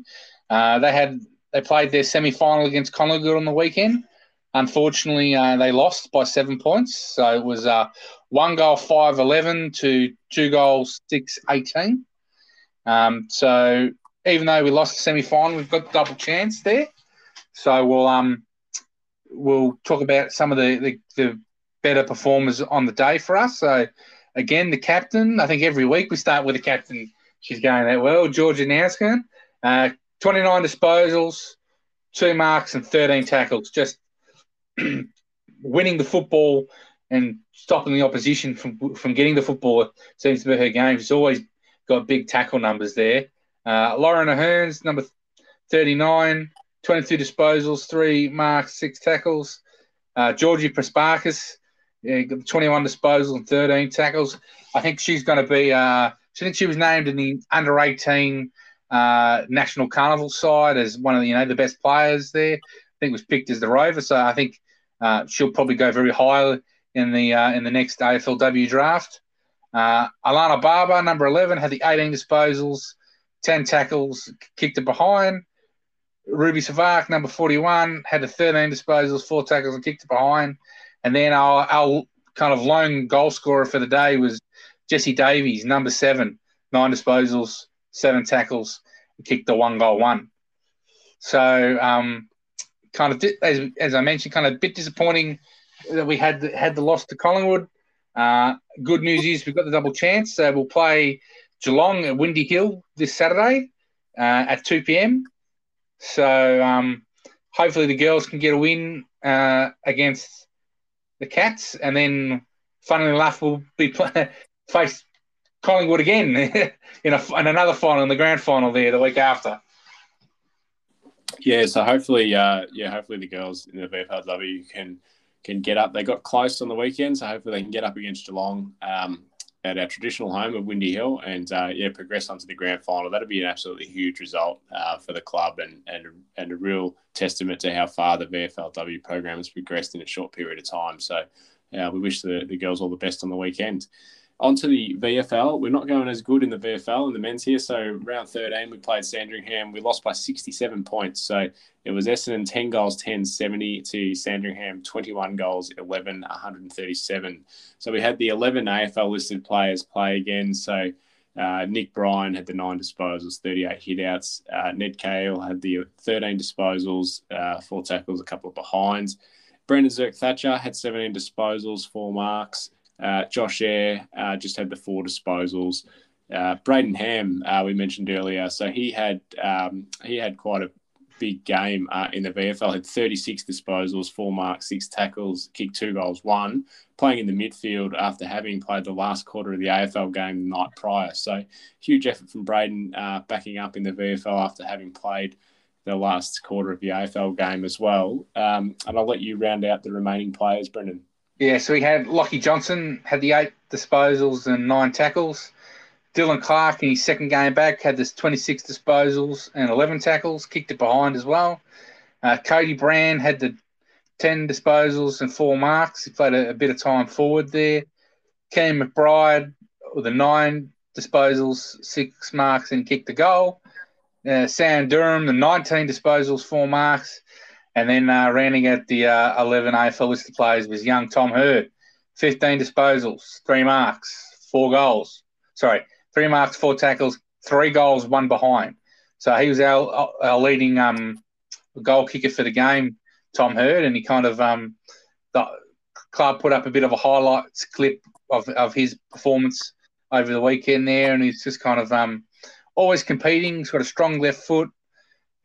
Uh, they had they played their semi final against Collingwood on the weekend. Unfortunately, uh, they lost by seven points. So it was uh, one goal, 5 11 to two goals, 6 18. Um, so even though we lost the semi final, we've got double chance there. So we'll um we'll talk about some of the, the, the better performers on the day for us. So, again, the captain, I think every week we start with the captain. She's going that well. Georgia Nanscawen, uh, 29 disposals, two marks, and 13 tackles. Just winning the football and stopping the opposition from from getting the football seems to be her game. She's always got big tackle numbers there. Uh, Lauren Ahern's number 39, 22 disposals, three marks, six tackles. Uh, Georgie Prespakis, yeah, 21 disposals and 13 tackles. I think she's going to be. Uh, think she was named in the under 18 uh, national carnival side as one of the you know the best players there. I think was picked as the rover, so I think uh, she'll probably go very high in the uh, in the next AFLW draft. Uh, Alana Barber, number 11, had the 18 disposals, 10 tackles, kicked it behind. Ruby Savak, number 41, had the 13 disposals, four tackles, and kicked it behind. And then our, our kind of lone goal scorer for the day was Jesse Davies, number seven, nine disposals, seven tackles, kicked the one goal one. So, um, kind of as, as I mentioned, kind of a bit disappointing that we had had the loss to Collingwood. Uh, good news is we've got the double chance. So we'll play Geelong at Windy Hill this Saturday uh, at 2 p.m. So um, hopefully the girls can get a win uh, against the Cats, and then, funnily enough, we'll be play, face Collingwood again in, a, in another final, in the grand final there the week after. Yeah, so hopefully, uh, yeah, hopefully the girls in the VFLW can can get up. They got close on the weekend, so hopefully they can get up against Geelong um, at our traditional home of Windy Hill and uh, yeah, progress onto the grand final. That'd be an absolutely huge result uh, for the club and and and a real testament to how far the VFLW program has progressed in a short period of time. So uh, we wish the, the girls all the best on the weekend onto the VFL. We're not going as good in the VFL in the men's here. So round 13, we played Sandringham. We lost by 67 points. So it was Essendon 10 goals, 10, 70 to Sandringham 21 goals, 11, 137. So we had the 11 AFL listed players play again. So uh, Nick Bryan had the nine disposals, 38 hitouts. Uh, Ned Cahill had the 13 disposals, uh, four tackles, a couple of behinds. Brandon Zerk Thatcher had 17 disposals, four marks. Uh, Josh Eyre uh, just had the four disposals. Uh, Brayden Ham, uh, we mentioned earlier, so he had um, he had quite a big game uh, in the VFL. Had 36 disposals, four marks, six tackles, kicked two goals, one. Playing in the midfield after having played the last quarter of the AFL game the night prior. So huge effort from Brayden uh, backing up in the VFL after having played the last quarter of the AFL game as well. Um, and I'll let you round out the remaining players, Brendan. Yeah, so we had Lockie Johnson had the eight disposals and nine tackles. Dylan Clarke in his second game back had this 26 disposals and 11 tackles, kicked it behind as well. Uh, Cody Brand had the 10 disposals and four marks. He played a, a bit of time forward there. Ken McBride with the nine disposals, six marks, and kicked the goal. Uh, Sam Durham, the 19 disposals, four marks. And then uh, rounding out the uh, 11 AFL listed players was young Tom Hird, 15 disposals, three marks, four goals. Sorry, three marks, four tackles, three goals, one behind. So he was our, our leading um, goal kicker for the game, Tom Hird, and he kind of um, the club put up a bit of a highlights clip of, of his performance over the weekend there, and he's just kind of um, always competing. Got a strong left foot,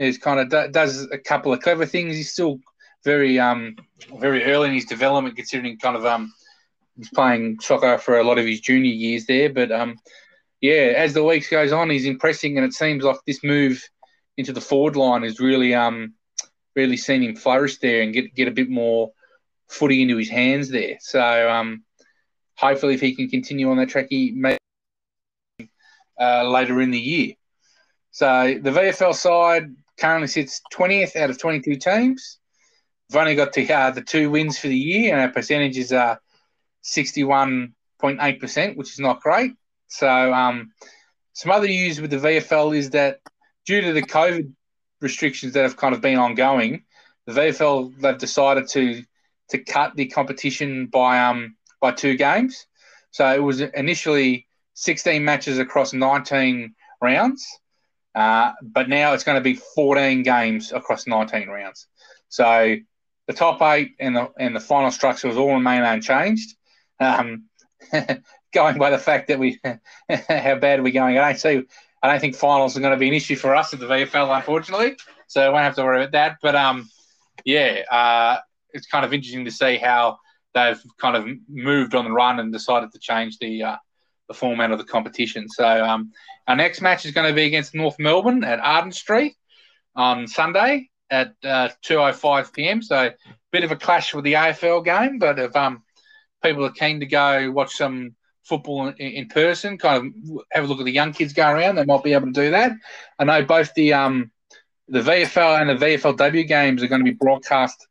He's kind of does a couple of clever things. He's still very um very early in his development, considering kind of um he's playing soccer for a lot of his junior years there. But um yeah, as the weeks goes on, he's impressing, and it seems like this move into the forward line is really um really seen him flourish there and get get a bit more footy into his hands there. So um hopefully, if he can continue on that track, he may uh, later in the year. So the VFL side, currently sits 20th out of 22 teams. We've only got to, uh, the two wins for the year, and our percentages are 61.8%, which is not great. So, um, some other news with the VFL is that due to the COVID restrictions that have kind of been ongoing, the VFL they've decided to to cut the competition by um by two games. So it was initially 16 matches across 19 rounds. Uh, but now it's going to be 14 games across 19 rounds. So the top eight and the and the final structure was all remain unchanged. Um, going by the fact that we how bad we're we going? I don't see. I don't think finals are going to be an issue for us at the VFL, unfortunately. So I won't have to worry about that. But um, yeah, uh, it's kind of interesting to see how they've kind of moved on the run and decided to change the uh, the format of the competition. So um, our next match is going to be against North Melbourne at Arden Street on Sunday at uh, 2.05 p.m. So a bit of a clash with the AFL game, but if um, people are keen to go watch some football in, in, person, kind of have a look at the young kids go around, they might be able to do that. I know both the um, the VFL and the VFLW games are going to be broadcast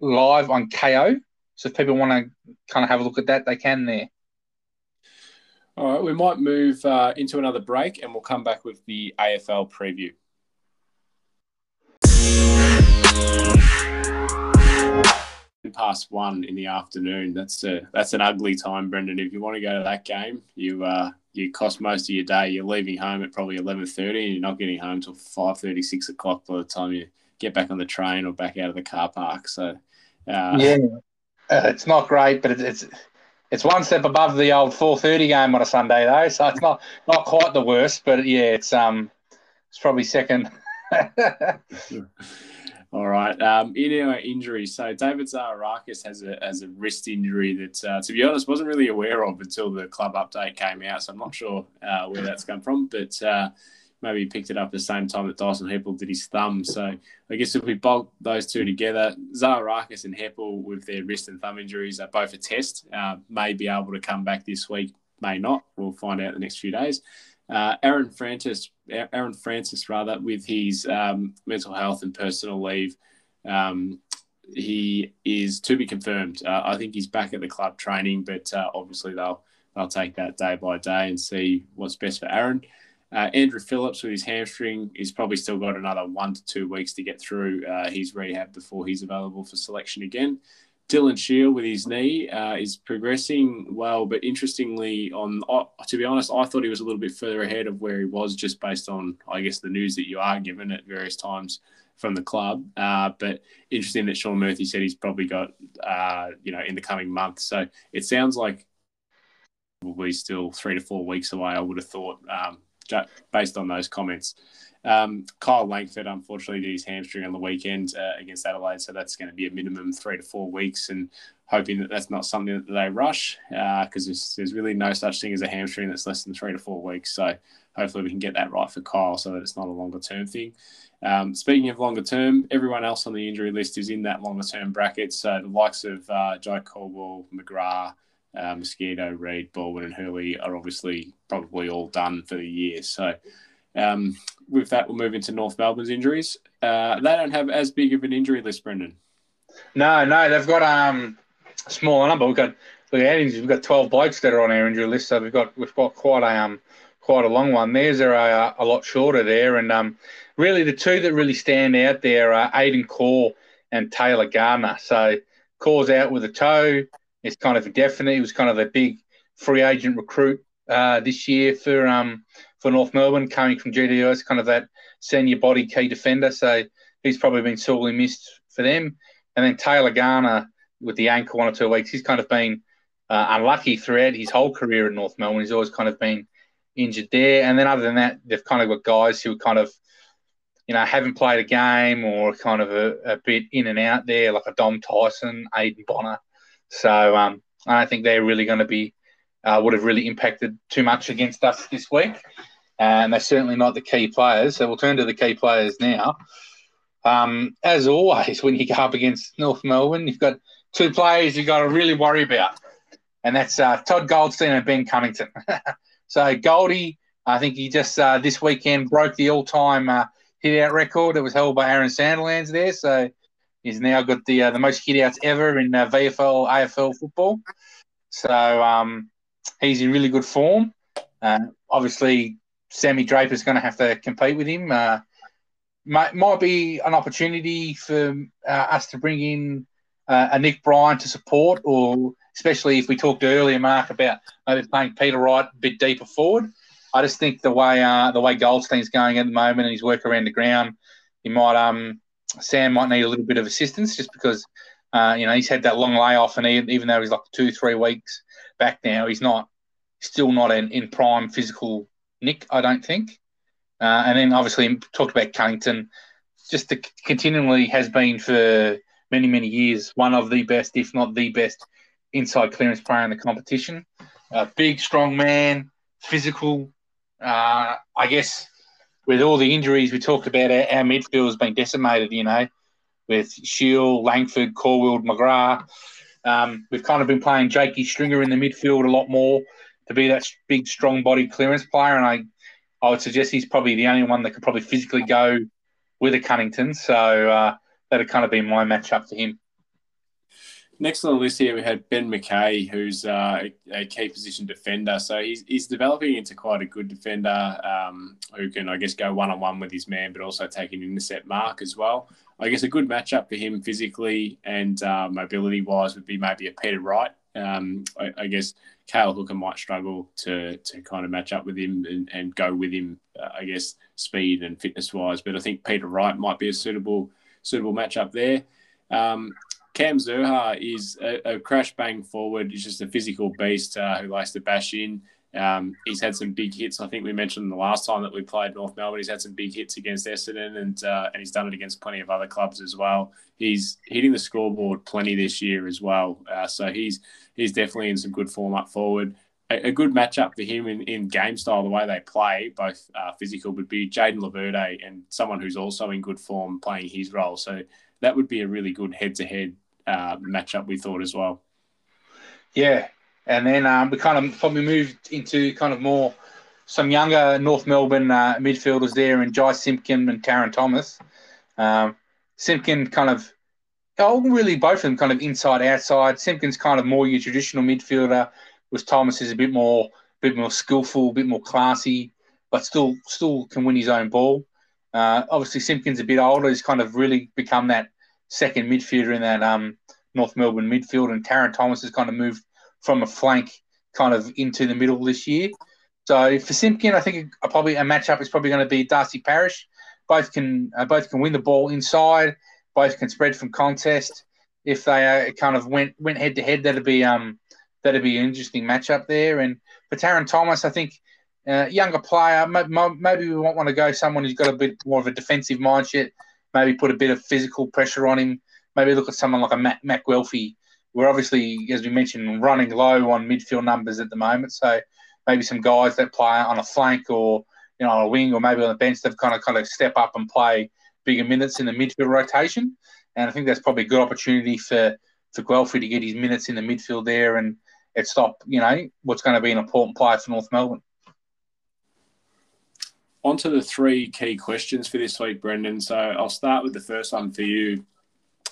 live on KO. So if people want to kind of have a look at that, they can there. All right, we might move uh, into another break and we'll come back with the AFL preview. past one in the afternoon. That's a that's an ugly time, Brendan. If you want to go to that game, you uh, you cost most of your day. You're leaving home at probably eleven thirty, and you're not getting home till five thirty, six o'clock by the time you get back on the train or back out of the car park. So uh, yeah, uh, it's not great, but it's it's one step above the old four thirty game on a Sunday though. So it's not not quite the worst, but yeah, it's um it's probably second. All right. Um, in our so David Zaharakis has a has a wrist injury that, uh, to be honest, wasn't really aware of until the club update came out. So I'm not sure uh, where that's come from, but uh, maybe he picked it up at the same time that Dyson Heppell did his thumb. So I guess if we bulk those two together, Zaharakis and Heppell with their wrist and thumb injuries are both a test. Uh, may be able to come back this week, may not. We'll find out the next few days. Uh, Aaron Francis, Aaron Francis rather, with his um, mental health and personal leave. Um, he is to be confirmed. Uh, I think he's back at the club training, but uh, obviously they'll they'll take that day by day and see what's best for Aaron. Uh, Andrew Phillips with his hamstring, he's probably still got another one to two weeks to get through uh, his rehab before he's available for selection again. Dylan Shiel with his knee uh, is progressing well, but interestingly, on to be honest, I thought he was a little bit further ahead of where he was just based on, I guess, the news that you are given at various times from the club. Uh, but interesting that Shaun Murphy said he's probably got, uh, you know, in the coming months. So it sounds like probably still three to four weeks away. I would have thought. Um, based on those comments. Um, Kyle Langford unfortunately did his hamstring on the weekend uh, against Adelaide, so that's going to be a minimum three to four weeks, and hoping that that's not something that they rush because uh, there's, there's really no such thing as a hamstring that's less than three to four weeks. So hopefully we can get that right for Kyle so that it's not a longer term thing. Um, speaking of longer term, everyone else on the injury list is in that longer term bracket. So the likes of uh, Jye Caldwell, McGrath, uh, Mosquito, Reid, Baldwin, and Hurley are obviously probably all done for the year. So, um, with that, we'll move into North Melbourne's injuries. Uh, they don't have as big of an injury list, Brendan. No, no, they've got um, a smaller number. We've got we've got twelve blokes that are on our injury list, so we've got we've got quite a um, quite a long one. Theirs are a, a lot shorter there, and um, really the two that really stand out there are Aidan Corr and Taylor Garner. So Corr's out with a toe it's kind of definite. He was kind of a big free agent recruit uh, this year for um, for North Melbourne, coming from GWS, kind of that senior body key defender. So he's probably been sorely missed for them. And then Taylor Garner with the ankle one or two weeks, he's kind of been uh, unlucky throughout his whole career in North Melbourne. He's always kind of been injured there. And then other than that, they've kind of got guys who kind of, you know, haven't played a game or kind of a, a bit in and out there, like a Dom Tyson, Aiden Bonar. So um, I don't think they're really going to be uh, would have really impacted too much against us this week. And they're certainly not the key players. So we'll turn to the key players now. Um, as always, when you go up against North Melbourne, you've got two players you've got to really worry about, and that's uh, Todd Goldstein and Ben Cunnington. so Goldie, I think he just uh, this weekend broke the all-time uh, hit-out record. It was held by Aaron Sandilands there. So He's now got the uh, the most hitouts ever in uh, VFL AFL football. So um, he's in really good form. Uh, obviously, Sammy Draper's going to have to compete with him. Uh, might, might be an opportunity for uh, us to bring in uh, a Nick Bryan to support, or especially if we talked earlier, Mark, about maybe playing Peter Wright a bit deeper forward. I just think the way the way Goldstein's going at the moment and his work around the ground, he might um Sam might need a little bit of assistance just because, uh, you know, he's had that long layoff, and he, even though he's like two, three weeks back now, he's not still not in, in prime physical nick, I don't think. Uh, and then obviously talked about Cunnington, just the, continually has been for many, many years one of the best, if not the best, inside clearance player in the competition. Uh, big, strong man, physical. Uh, I guess with all the injuries we talked about, our, our midfield has been decimated, you know, with Shiel, Langford, Caldwell, McGrath. Um, we've kind of been playing Jakey Stringer in the midfield a lot more to be that big, strong body clearance player. And I, I would suggest he's probably the only one that could probably physically go with a Cunnington. So uh, that'd kind of be my matchup for him. Next on the list here, we had Ben McKay, who's uh, a key position defender. So he's, he's developing into quite a good defender um, who can, I guess, go one on one with his man, but also take an intercept mark as well. I guess a good matchup for him physically and uh, mobility wise would be maybe a Peter Wright. Um, I, I, guess Cale Hooker might struggle to to kind of match up with him and, and go with him. Uh, I guess speed and fitness wise, but I think Peter Wright might be a suitable suitable matchup there. Um, Cam Zurhaar is a, a, crash bang forward. He's just a physical beast uh, who likes to bash in. Um, he's had some big hits. I think we mentioned the last time that we played North Melbourne. He's had some big hits against Essendon, and uh, and he's done it against plenty of other clubs as well. He's hitting the scoreboard plenty this year as well. Uh, so he's he's definitely in some good form up forward. A, a, good matchup for him in, in game style, the way they play, both uh, physical, would be Jaden Laverde and someone who's also in good form playing his role. So that would be a really good head to head matchup. We thought as well. Yeah, and then um, we kind of probably moved into kind of more some younger North Melbourne uh, midfielders there, and Jy Simpkin and Tarryn Thomas. Um, Simpkin kind of, oh, really both of them kind of inside outside. Simpkin's kind of more your traditional midfielder, whereas Thomas is a bit more, bit more skillful, a bit more classy, but still, still can win his own ball. Uh, obviously, Simpkin's a bit older. He's kind of really become that second midfielder in that um, North Melbourne midfield, and Tarryn Thomas has kind of moved from a flank kind of into the middle this year. So for Simpkin, I think a, probably a matchup is probably going to be Darcy Parish. Both can uh, both can win the ball inside. Both can spread from contest. If they uh, kind of went went head to head, that'd be um that'd be an interesting matchup there. And for Tarryn Thomas, I think uh, younger player. Maybe we want to go someone who's got a bit more of a defensive mindset. Maybe put a bit of physical pressure on him. Maybe look at someone like a Matt, Matt Guelfi we're obviously, as we mentioned, running low on midfield numbers at the moment. So maybe some guys that play on a flank or you know on a wing or maybe on the bench that kind of kind of step up and play bigger minutes in the midfield rotation. And I think that's probably a good opportunity for for Guelfi to get his minutes in the midfield there and it stop you know what's going to be an important player for North Melbourne. On to the three key questions for this week, Brendan. So I'll start with the first one for you.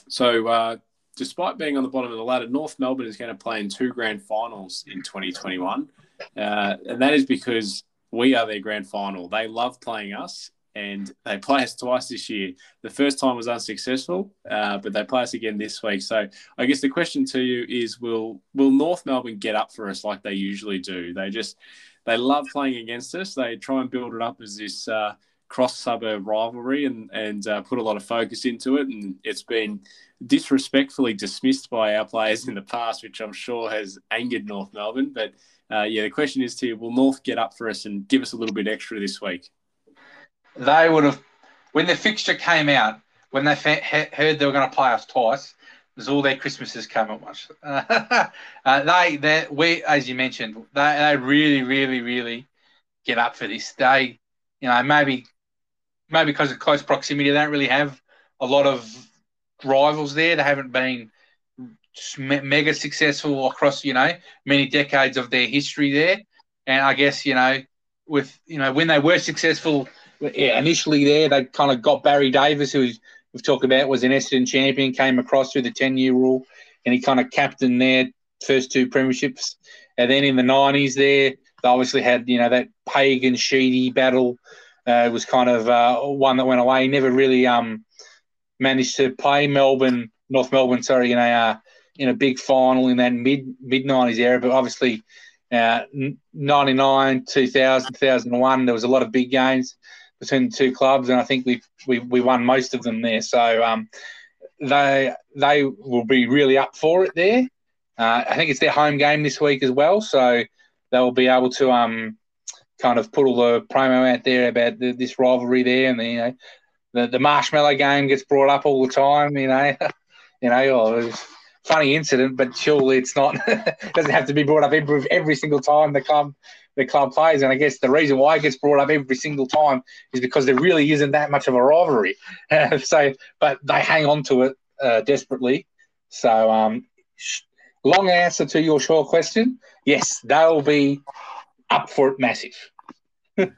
So uh, despite being on the bottom of the ladder, North Melbourne is going to play in two grand finals in 2021. Uh, and that is because we are their grand final. They love playing us and they play us twice this year. The first time was unsuccessful, uh, but they play us again this week. So I guess the question to you is: Will Will North Melbourne get up for us like they usually do? They just they love playing against us. They try and build it up as this uh, cross suburb rivalry and and uh, put a lot of focus into it. And it's been disrespectfully dismissed by our players in the past, which I'm sure has angered North Melbourne. But uh, yeah, the question is to you, will North get up for us and give us a little bit extra this week? They would have, when the fixture came out, when they heard they were going to play us twice, there's all their Christmases come at once. uh, they, they, we, as you mentioned, they, they really, really, really get up for this. They, you know, maybe, maybe because of close proximity, they don't really have a lot of rivals there. They haven't been mega successful across, you know, many decades of their history there. And I guess, you know, with, you know, when they were successful initially there, they kind of got Barry Davis, who we've talked about was an Essendon champion, came across through the 10 year rule, and he kind of captained their first two premierships. And then in the 90s there, they obviously had, you know, that Pagan Sheedy battle. Uh, was kind of uh, one that went away. He never really um, managed to play Melbourne, North Melbourne, sorry, in a uh, in a big final in that mid mid nineties era. But obviously, uh, 99, 2000, 2001, there was a lot of big games between the two clubs, and I think we we we won most of them there. So um, they they will be really up for it there. Uh, I think it's their home game this week as well, so they'll be able to um, kind of put all the promo out there about the, this rivalry there, and the, you know the, the marshmallow game gets brought up all the time. You know, you know, oh, funny incident, but surely it's not. doesn't have to be brought up every every single time the club the club players. And I guess the reason why it gets brought up every single time is because there really isn't that much of a rivalry. so, but they hang on to it uh, desperately. So, um, long answer to your short question: yes, they'll be up for it massive.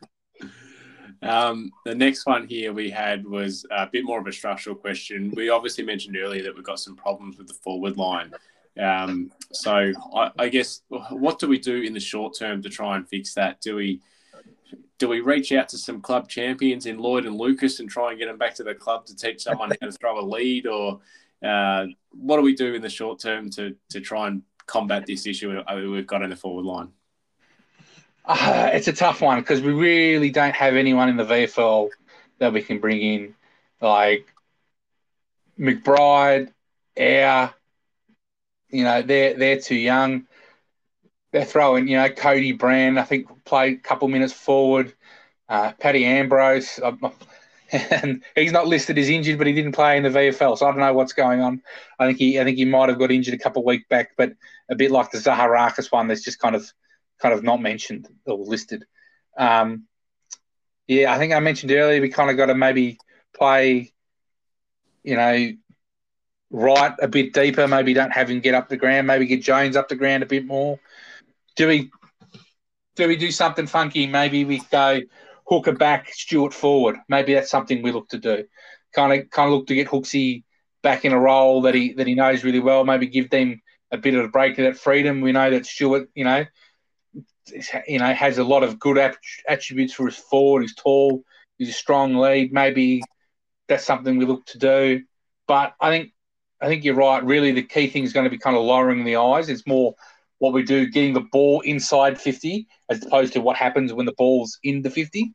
Um, the next one here we had was a bit more of a structural question. We obviously mentioned earlier that we've got some problems with the forward line. Um, so I, I, guess what do we do in the short term to try and fix that? Do we do we reach out to some club champions in Lloyd and Lucas and try and get them back to the club to teach someone how to throw a lead, or uh, what do we do in the short term to to try and combat this issue we've got in the forward line? Uh, it's a tough one because we really don't have anyone in the VFL that we can bring in, like McBride, Eyre. You know, they're they're too young. They're throwing, you know, Cody Brand. I think played a couple minutes forward. Uh, Paddy Ambrose, and he's not listed as injured, but he didn't play in the VFL, so I don't know what's going on. I think he, I think he might have got injured a couple of weeks back, but a bit like the Zaharakis one, that's just kind of kind of not mentioned or listed. Um, yeah, I think I mentioned earlier we kind of got to maybe play, you know, right a bit deeper. Maybe don't have him get up the ground. Maybe get Jones up the ground a bit more. Do we do we do something funky? Maybe we go Hooker back, Stewart forward. Maybe that's something we look to do. Kind of kind of look to get Hooksy back in a role that he that he knows really well. Maybe give them a bit of a break of that freedom. We know that Stewart, you know, you know, has a lot of good attributes for his forward. He's tall. He's a strong lead. Maybe that's something we look to do. But I think I think you're right. Really, the key thing is going to be kind of lowering the eyes. It's more what we do, getting the ball inside 50, as opposed to what happens when the ball's in the 50.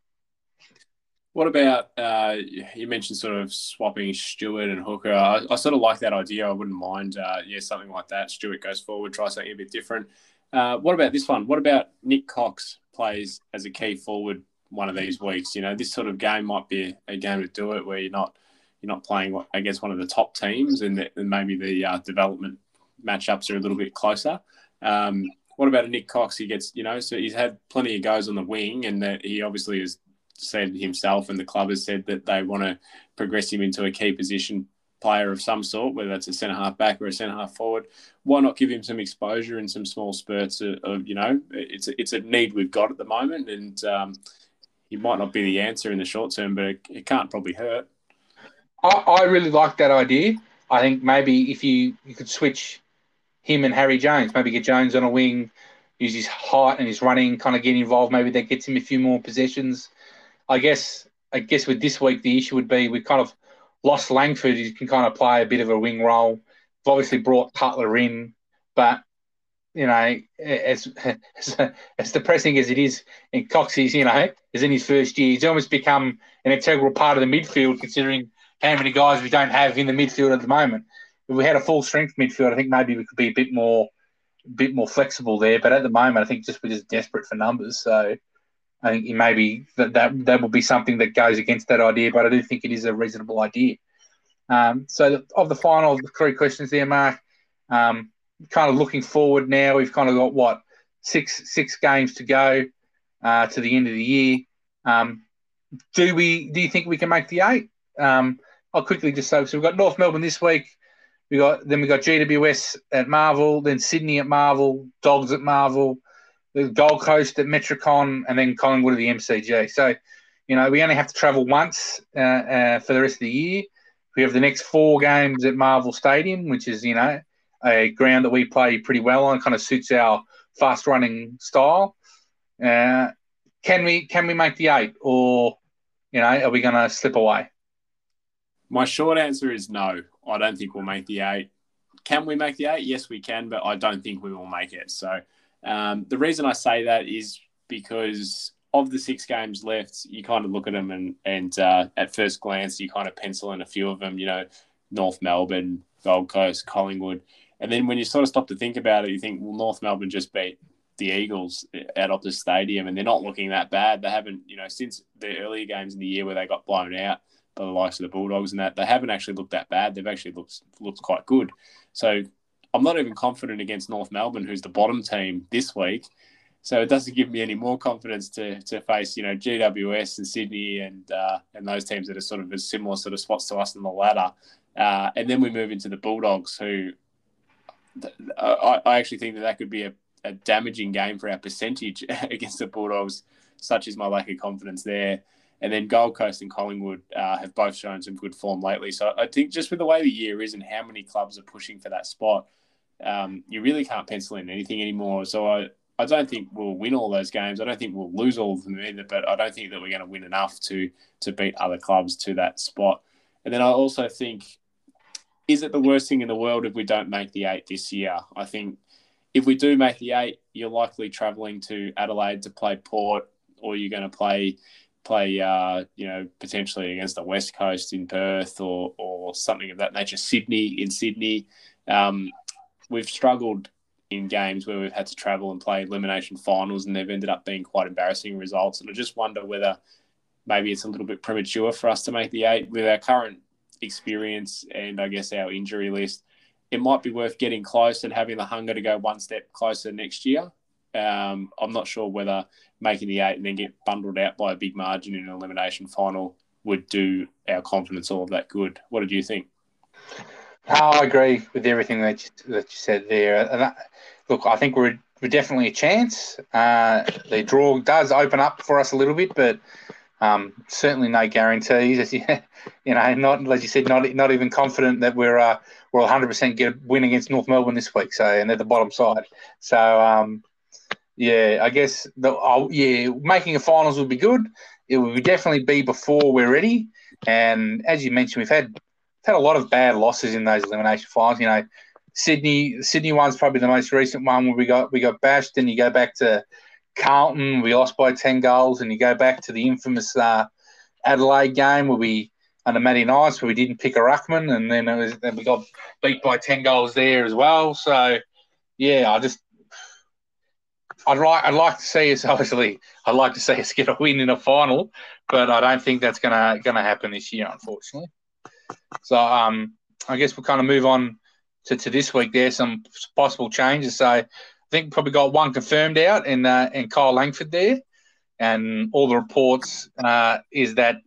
What about uh, you mentioned sort of swapping Stewart and Hooker? I, I sort of like that idea. I wouldn't mind, uh, yeah, something like that. Stewart goes forward, try something a bit different. Uh, what about this one? What about Nik Cox plays as a key forward one of these weeks? You know, this sort of game might be a game to do it where you're not you're not playing against one of the top teams, and, the, and maybe the uh, development matchups are a little bit closer. Um, what about Nik Cox? He gets, you know, so he's had plenty of goes on the wing, and that he obviously has said himself, and the club has said that they want to progress him into a key position player of some sort, whether that's a centre half back or a centre half forward. Why not give him some exposure in some small spurts of, of you know, it's a, it's a need we've got at the moment, and um, he might not be the answer in the short term, but it can't probably hurt. I, I really like that idea. I think maybe if you, you could switch him and Harry Jones, maybe get Jones on a wing, use his height and his running, kind of get involved. Maybe that gets him a few more possessions. I guess I guess with this week the issue would be we kind of lost Langford, he can kind of play a bit of a wing role. We've obviously brought Cutler in, but you know, as, as as depressing as it is, and Cox is, you know, is in his first year, he's almost become an integral part of the midfield, considering how many guys we don't have in the midfield at the moment. If we had a full strength midfield, I think maybe we could be a bit more, bit more flexible there. But at the moment, I think just we're just desperate for numbers. So I think maybe that, that that will be something that goes against that idea, but I do think it is a reasonable idea. Um, so of the final three questions there, Mark, um, kind of looking forward now, we've kind of got what six six games to go uh, to the end of the year. Um, do we? Do you think we can make the eight? I'll quickly just say so. We've got North Melbourne this week. We got then we got GWS at Marvel, then Sydney at Marvel, Dogs at Marvel, the Gold Coast at Metricon, and then Collingwood at the MCG. So, you know, we only have to travel once uh, uh, for the rest of the year. We have the next four games at Marvel Stadium, which is, you know, a ground that we play pretty well on, kind of suits our fast running style. Uh, can we can we make the eight, or you know, are we going to slip away? My short answer is no. I don't think we'll make the eight. Can we make the eight? Yes, we can, but I don't think we will make it. So um, the reason I say that is because of the six games left, you kind of look at them and and uh, at first glance you kind of pencil in a few of them. You know, North Melbourne, Gold Coast, Collingwood, and then when you sort of stop to think about it, you think, well, North Melbourne just beat the Eagles at Optus Stadium, and they're not looking that bad. They haven't, you know, since the earlier games in the year where they got blown out the likes of the Bulldogs and that, they haven't actually looked that bad. They've actually looked looked quite good. So I'm not even confident against North Melbourne, who's the bottom team this week. So it doesn't give me any more confidence to, to face, you know, GWS and Sydney and uh, and those teams that are sort of similar sort of spots to us in the ladder. Uh, and then we move into the Bulldogs, who I, I actually think that that could be a, a damaging game for our percentage against the Bulldogs, such is my lack of confidence there. And then Gold Coast and Collingwood uh, have both shown some good form lately. So I think just with the way the year is and how many clubs are pushing for that spot, um, you really can't pencil in anything anymore. So I, I don't think we'll win all those games. I don't think we'll lose all of them either, but I don't think that we're going to win enough to to beat other clubs to that spot. And then I also think, is it the worst thing in the world if we don't make the eight this year? I think if we do make the eight, you're likely travelling to Adelaide to play Port, or you're going to play play, uh, you know, potentially against the West Coast in Perth or or something of that nature. Sydney in Sydney, um, we've struggled in games where we've had to travel and play elimination finals, and they've ended up being quite embarrassing results. And I just wonder whether maybe it's a little bit premature for us to make the eight with our current experience and I guess our injury list. It might be worth getting close and having the hunger to go one step closer next year. Um, I'm not sure whether making the eight and then get bundled out by a big margin in an elimination final would do our confidence all of that good. What did you think? I agree with everything that you, that you said there. And that, look, I think we're, we're definitely a chance. Uh, the draw does open up for us a little bit, but um, certainly no guarantees. you, know, not as you said, not not even confident that we're uh, we're 100 percent get a win against North Melbourne this week. So and they're the bottom side. So um, yeah, I guess the oh, yeah making a finals would be good. It would definitely be before we're ready. And as you mentioned, we've had had a lot of bad losses in those elimination finals. You know, Sydney Sydney one's probably the most recent one where we got we got bashed. Then you go back to Carlton, we lost by ten goals, and you go back to the infamous uh, Adelaide game where we under Matty Knights where we didn't pick a ruckman, and then it was then we got beat by ten goals there as well. So yeah, I just I'd like I'd like to see us obviously I'd like to see us get a win in a final, but I don't think that's gonna gonna happen this year, unfortunately. So um, I guess we'll kind of move on to, to this week. There's some possible changes. So I think probably got one confirmed out in uh, in Kyle Langford there, and all the reports uh, is that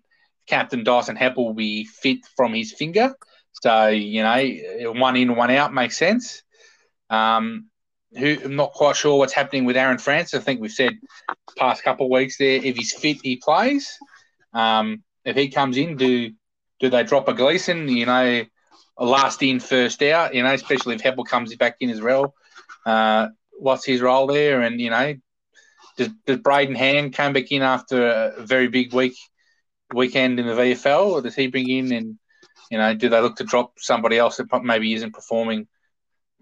Captain Dyson Heppell will be fit from his finger. So you know, one in, one out makes sense. Um, who I'm not quite sure what's happening with Aaron Francis. I think we've said past couple of weeks there, if he's fit, he plays. Um, if he comes in, do do they drop a Gleeson? You know, last in, first out. You know, especially if Heppell comes back in as well. Uh, what's his role there? And you know, does, does Brayden Ham come back in after a very big week weekend in the VFL, or does he bring in and you know, do they look to drop somebody else that maybe isn't performing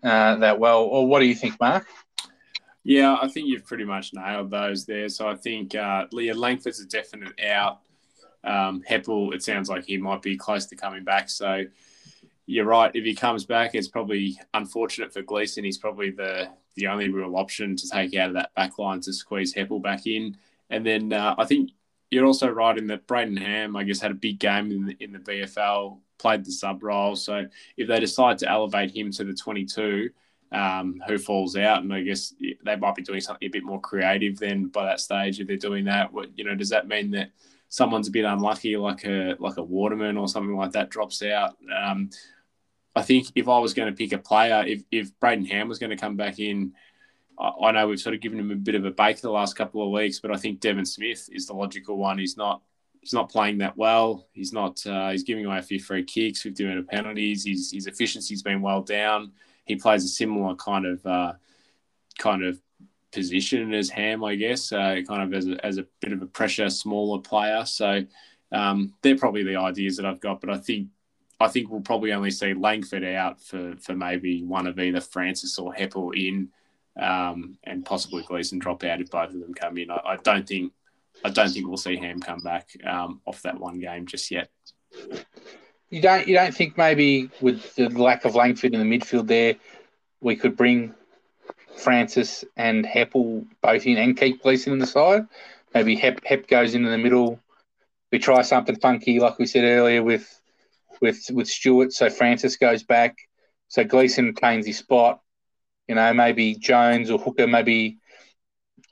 uh, that well? Or what do you think, Mark? Yeah, I think you've pretty much nailed those there. So I think uh, Leah Langford's a definite out. Um, Heppell, it sounds like he might be close to coming back. So you're right. If he comes back, it's probably unfortunate for Gleeson. He's probably the the only real option to take out of that back line to squeeze Heppell back in. And then uh, I think you're also right in that Brayden Ham, I guess, had a big game in the, in the VFL, played the sub role. So if they decide to elevate him to the 22, um, who falls out, and I guess they might be doing something a bit more creative then by that stage. If they're doing that, what you know, does that mean that someone's a bit unlucky, like a like a Waterman or something like that, drops out? Um, I think if I was going to pick a player, if if Brayden Ham was going to come back in, I, know we've sort of given him a bit of a bake the last couple of weeks, but I think Devon Smith is the logical one. He's not he's not playing that well. He's not uh, he's giving away a few free kicks, 50 minute penalties. His his efficiency's been well down. He plays a similar kind of uh, kind of position as Ham, I guess, uh, kind of as a, as a bit of a pressure, smaller player. So um, they're probably the ideas that I've got. But I think I think we'll probably only see Langford out for, for maybe one of either Francis or Heppell in, um, and possibly Gleeson drop out if both of them come in. I, I don't think I don't think we'll see Ham come back um, off that one game just yet. You don't you don't think maybe with the lack of Langford in the midfield there, we could bring Francis and Heppell both in and keep Gleeson in the side. Maybe Hep, Hep goes into the middle. We try something funky, like we said earlier, with with with Stewart. So Francis goes back. So Gleeson claims his spot. You know, maybe Jones or Hooker maybe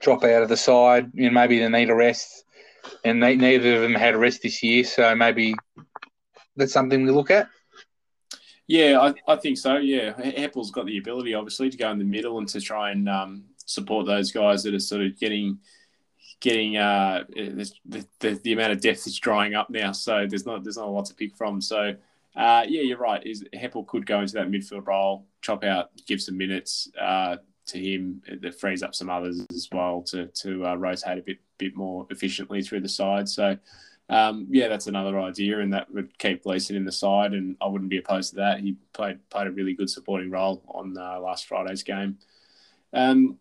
drop out of the side. You know, maybe they need a rest. And they, neither of them had a rest this year, so maybe that's something we look at. Yeah, I, I think so. Yeah, Heppell's got the ability, obviously, to go in the middle and to try and um, support those guys that are sort of getting getting uh, the, the, the amount of depth is drying up now. So there's not there's not a lot to pick from. So Uh, yeah, you're right. Is Heppell could go into that midfield role, chop out, give some minutes uh, to him. That frees up some others as well to to uh, rotate a bit bit more efficiently through the side. So. Um, yeah, that's another idea, and that would keep Gleeson in the side, and I wouldn't be opposed to that. He played played a really good supporting role on uh, last Friday's game. Um,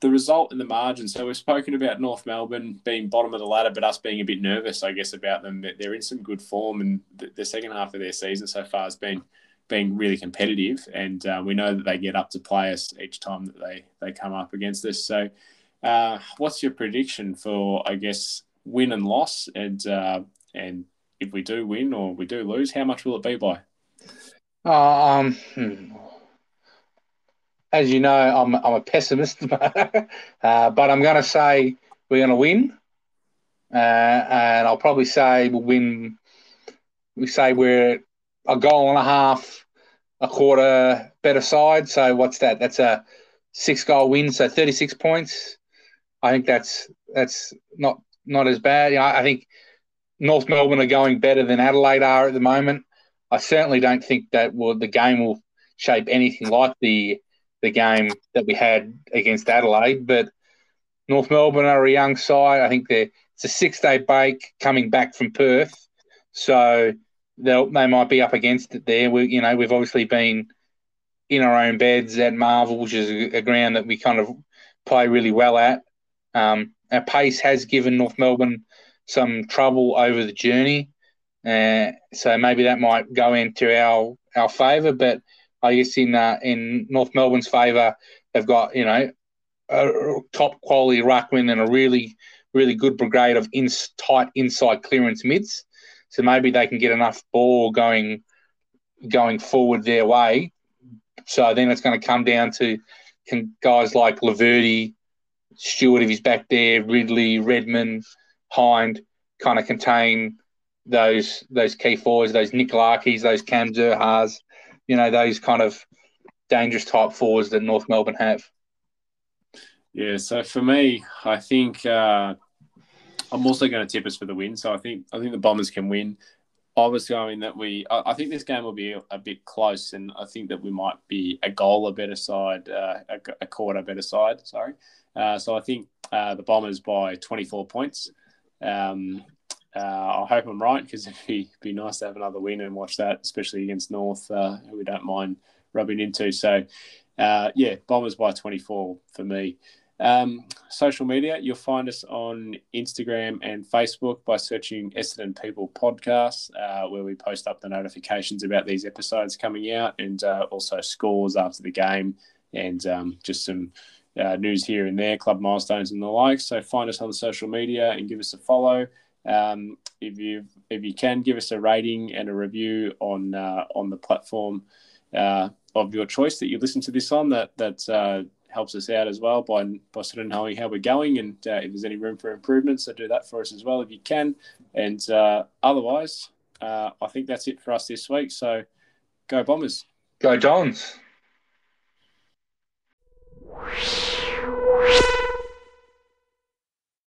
the result and the margin. So we've spoken about North Melbourne being bottom of the ladder, but us being a bit nervous, I guess, about them. They're in some good form, and the, the second half of their season so far has been being really competitive, and uh, we know that they get up to play us each time that they they come up against us. So, uh, what's your prediction for, I guess, win and loss, and uh, and if we do win or we do lose, how much will it be by? Um, hmm as you know, I'm I'm a pessimist, uh, but I'm going to say we're going to win, uh, and I'll probably say we'll win. We say we're a goal and a half, a quarter better side. So what's that? That's a six goal win, so 36 points. I think that's that's not not as bad. You know, I think North Melbourne are going better than Adelaide are at the moment. I certainly don't think that will, the game will shape anything like the the game that we had against Adelaide. But North Melbourne are a young side. I think they're it's a six day break coming back from Perth, so they they might be up against it there. We you know we've obviously been in our own beds at Marvel, which is a, ground that we kind of play really well at. Um, our pace has given North Melbourne some trouble over the journey, uh, so maybe that might go into our our favour. But I guess in uh, in North Melbourne's favour, they've got you know a top quality ruckman and a really really good brigade of in, tight inside clearance mids. So maybe they can get enough ball going going forward their way. So then it's going to come down to can guys like Laverde, Stewart if he's back there, Ridley, Redman, Hind kind of contain those those key forwards, those Nick Larkeys, those Cam Zurhaars, you know, those kind of dangerous type forwards that North Melbourne have. Yeah, so for me, I think uh, I'm also going to tip us for the win. So I think I think the Bombers can win. I was going that we. I, think this game will be a, a, bit close, and I think that we might be a goal a better side, uh, a, a, quarter better side. Sorry. Uh, so I think uh, the Bombers by 24 points. Um, uh, I hope I'm right because it'd be, be nice to have another win and watch that, especially against North, uh, who we don't mind rubbing into. So, uh, yeah, Bombers by 24 for me. Um, social media, you'll find us on Instagram and Facebook by searching Essendon People Podcast, uh, where we post up the notifications about these episodes coming out and uh, also scores after the game and um, just some uh, news here and there, club milestones and the like. So find us on social media and give us a follow. Um, if you if you can give us a rating and a review on uh, on the platform uh, of your choice that you listen to this on, that that uh, helps us out as well by by sort of knowing how we're going and uh, if there's any room for improvement. So do that for us as well if you can. And uh, otherwise, uh, I think that's it for us this week. So go Bombers. Go Dons.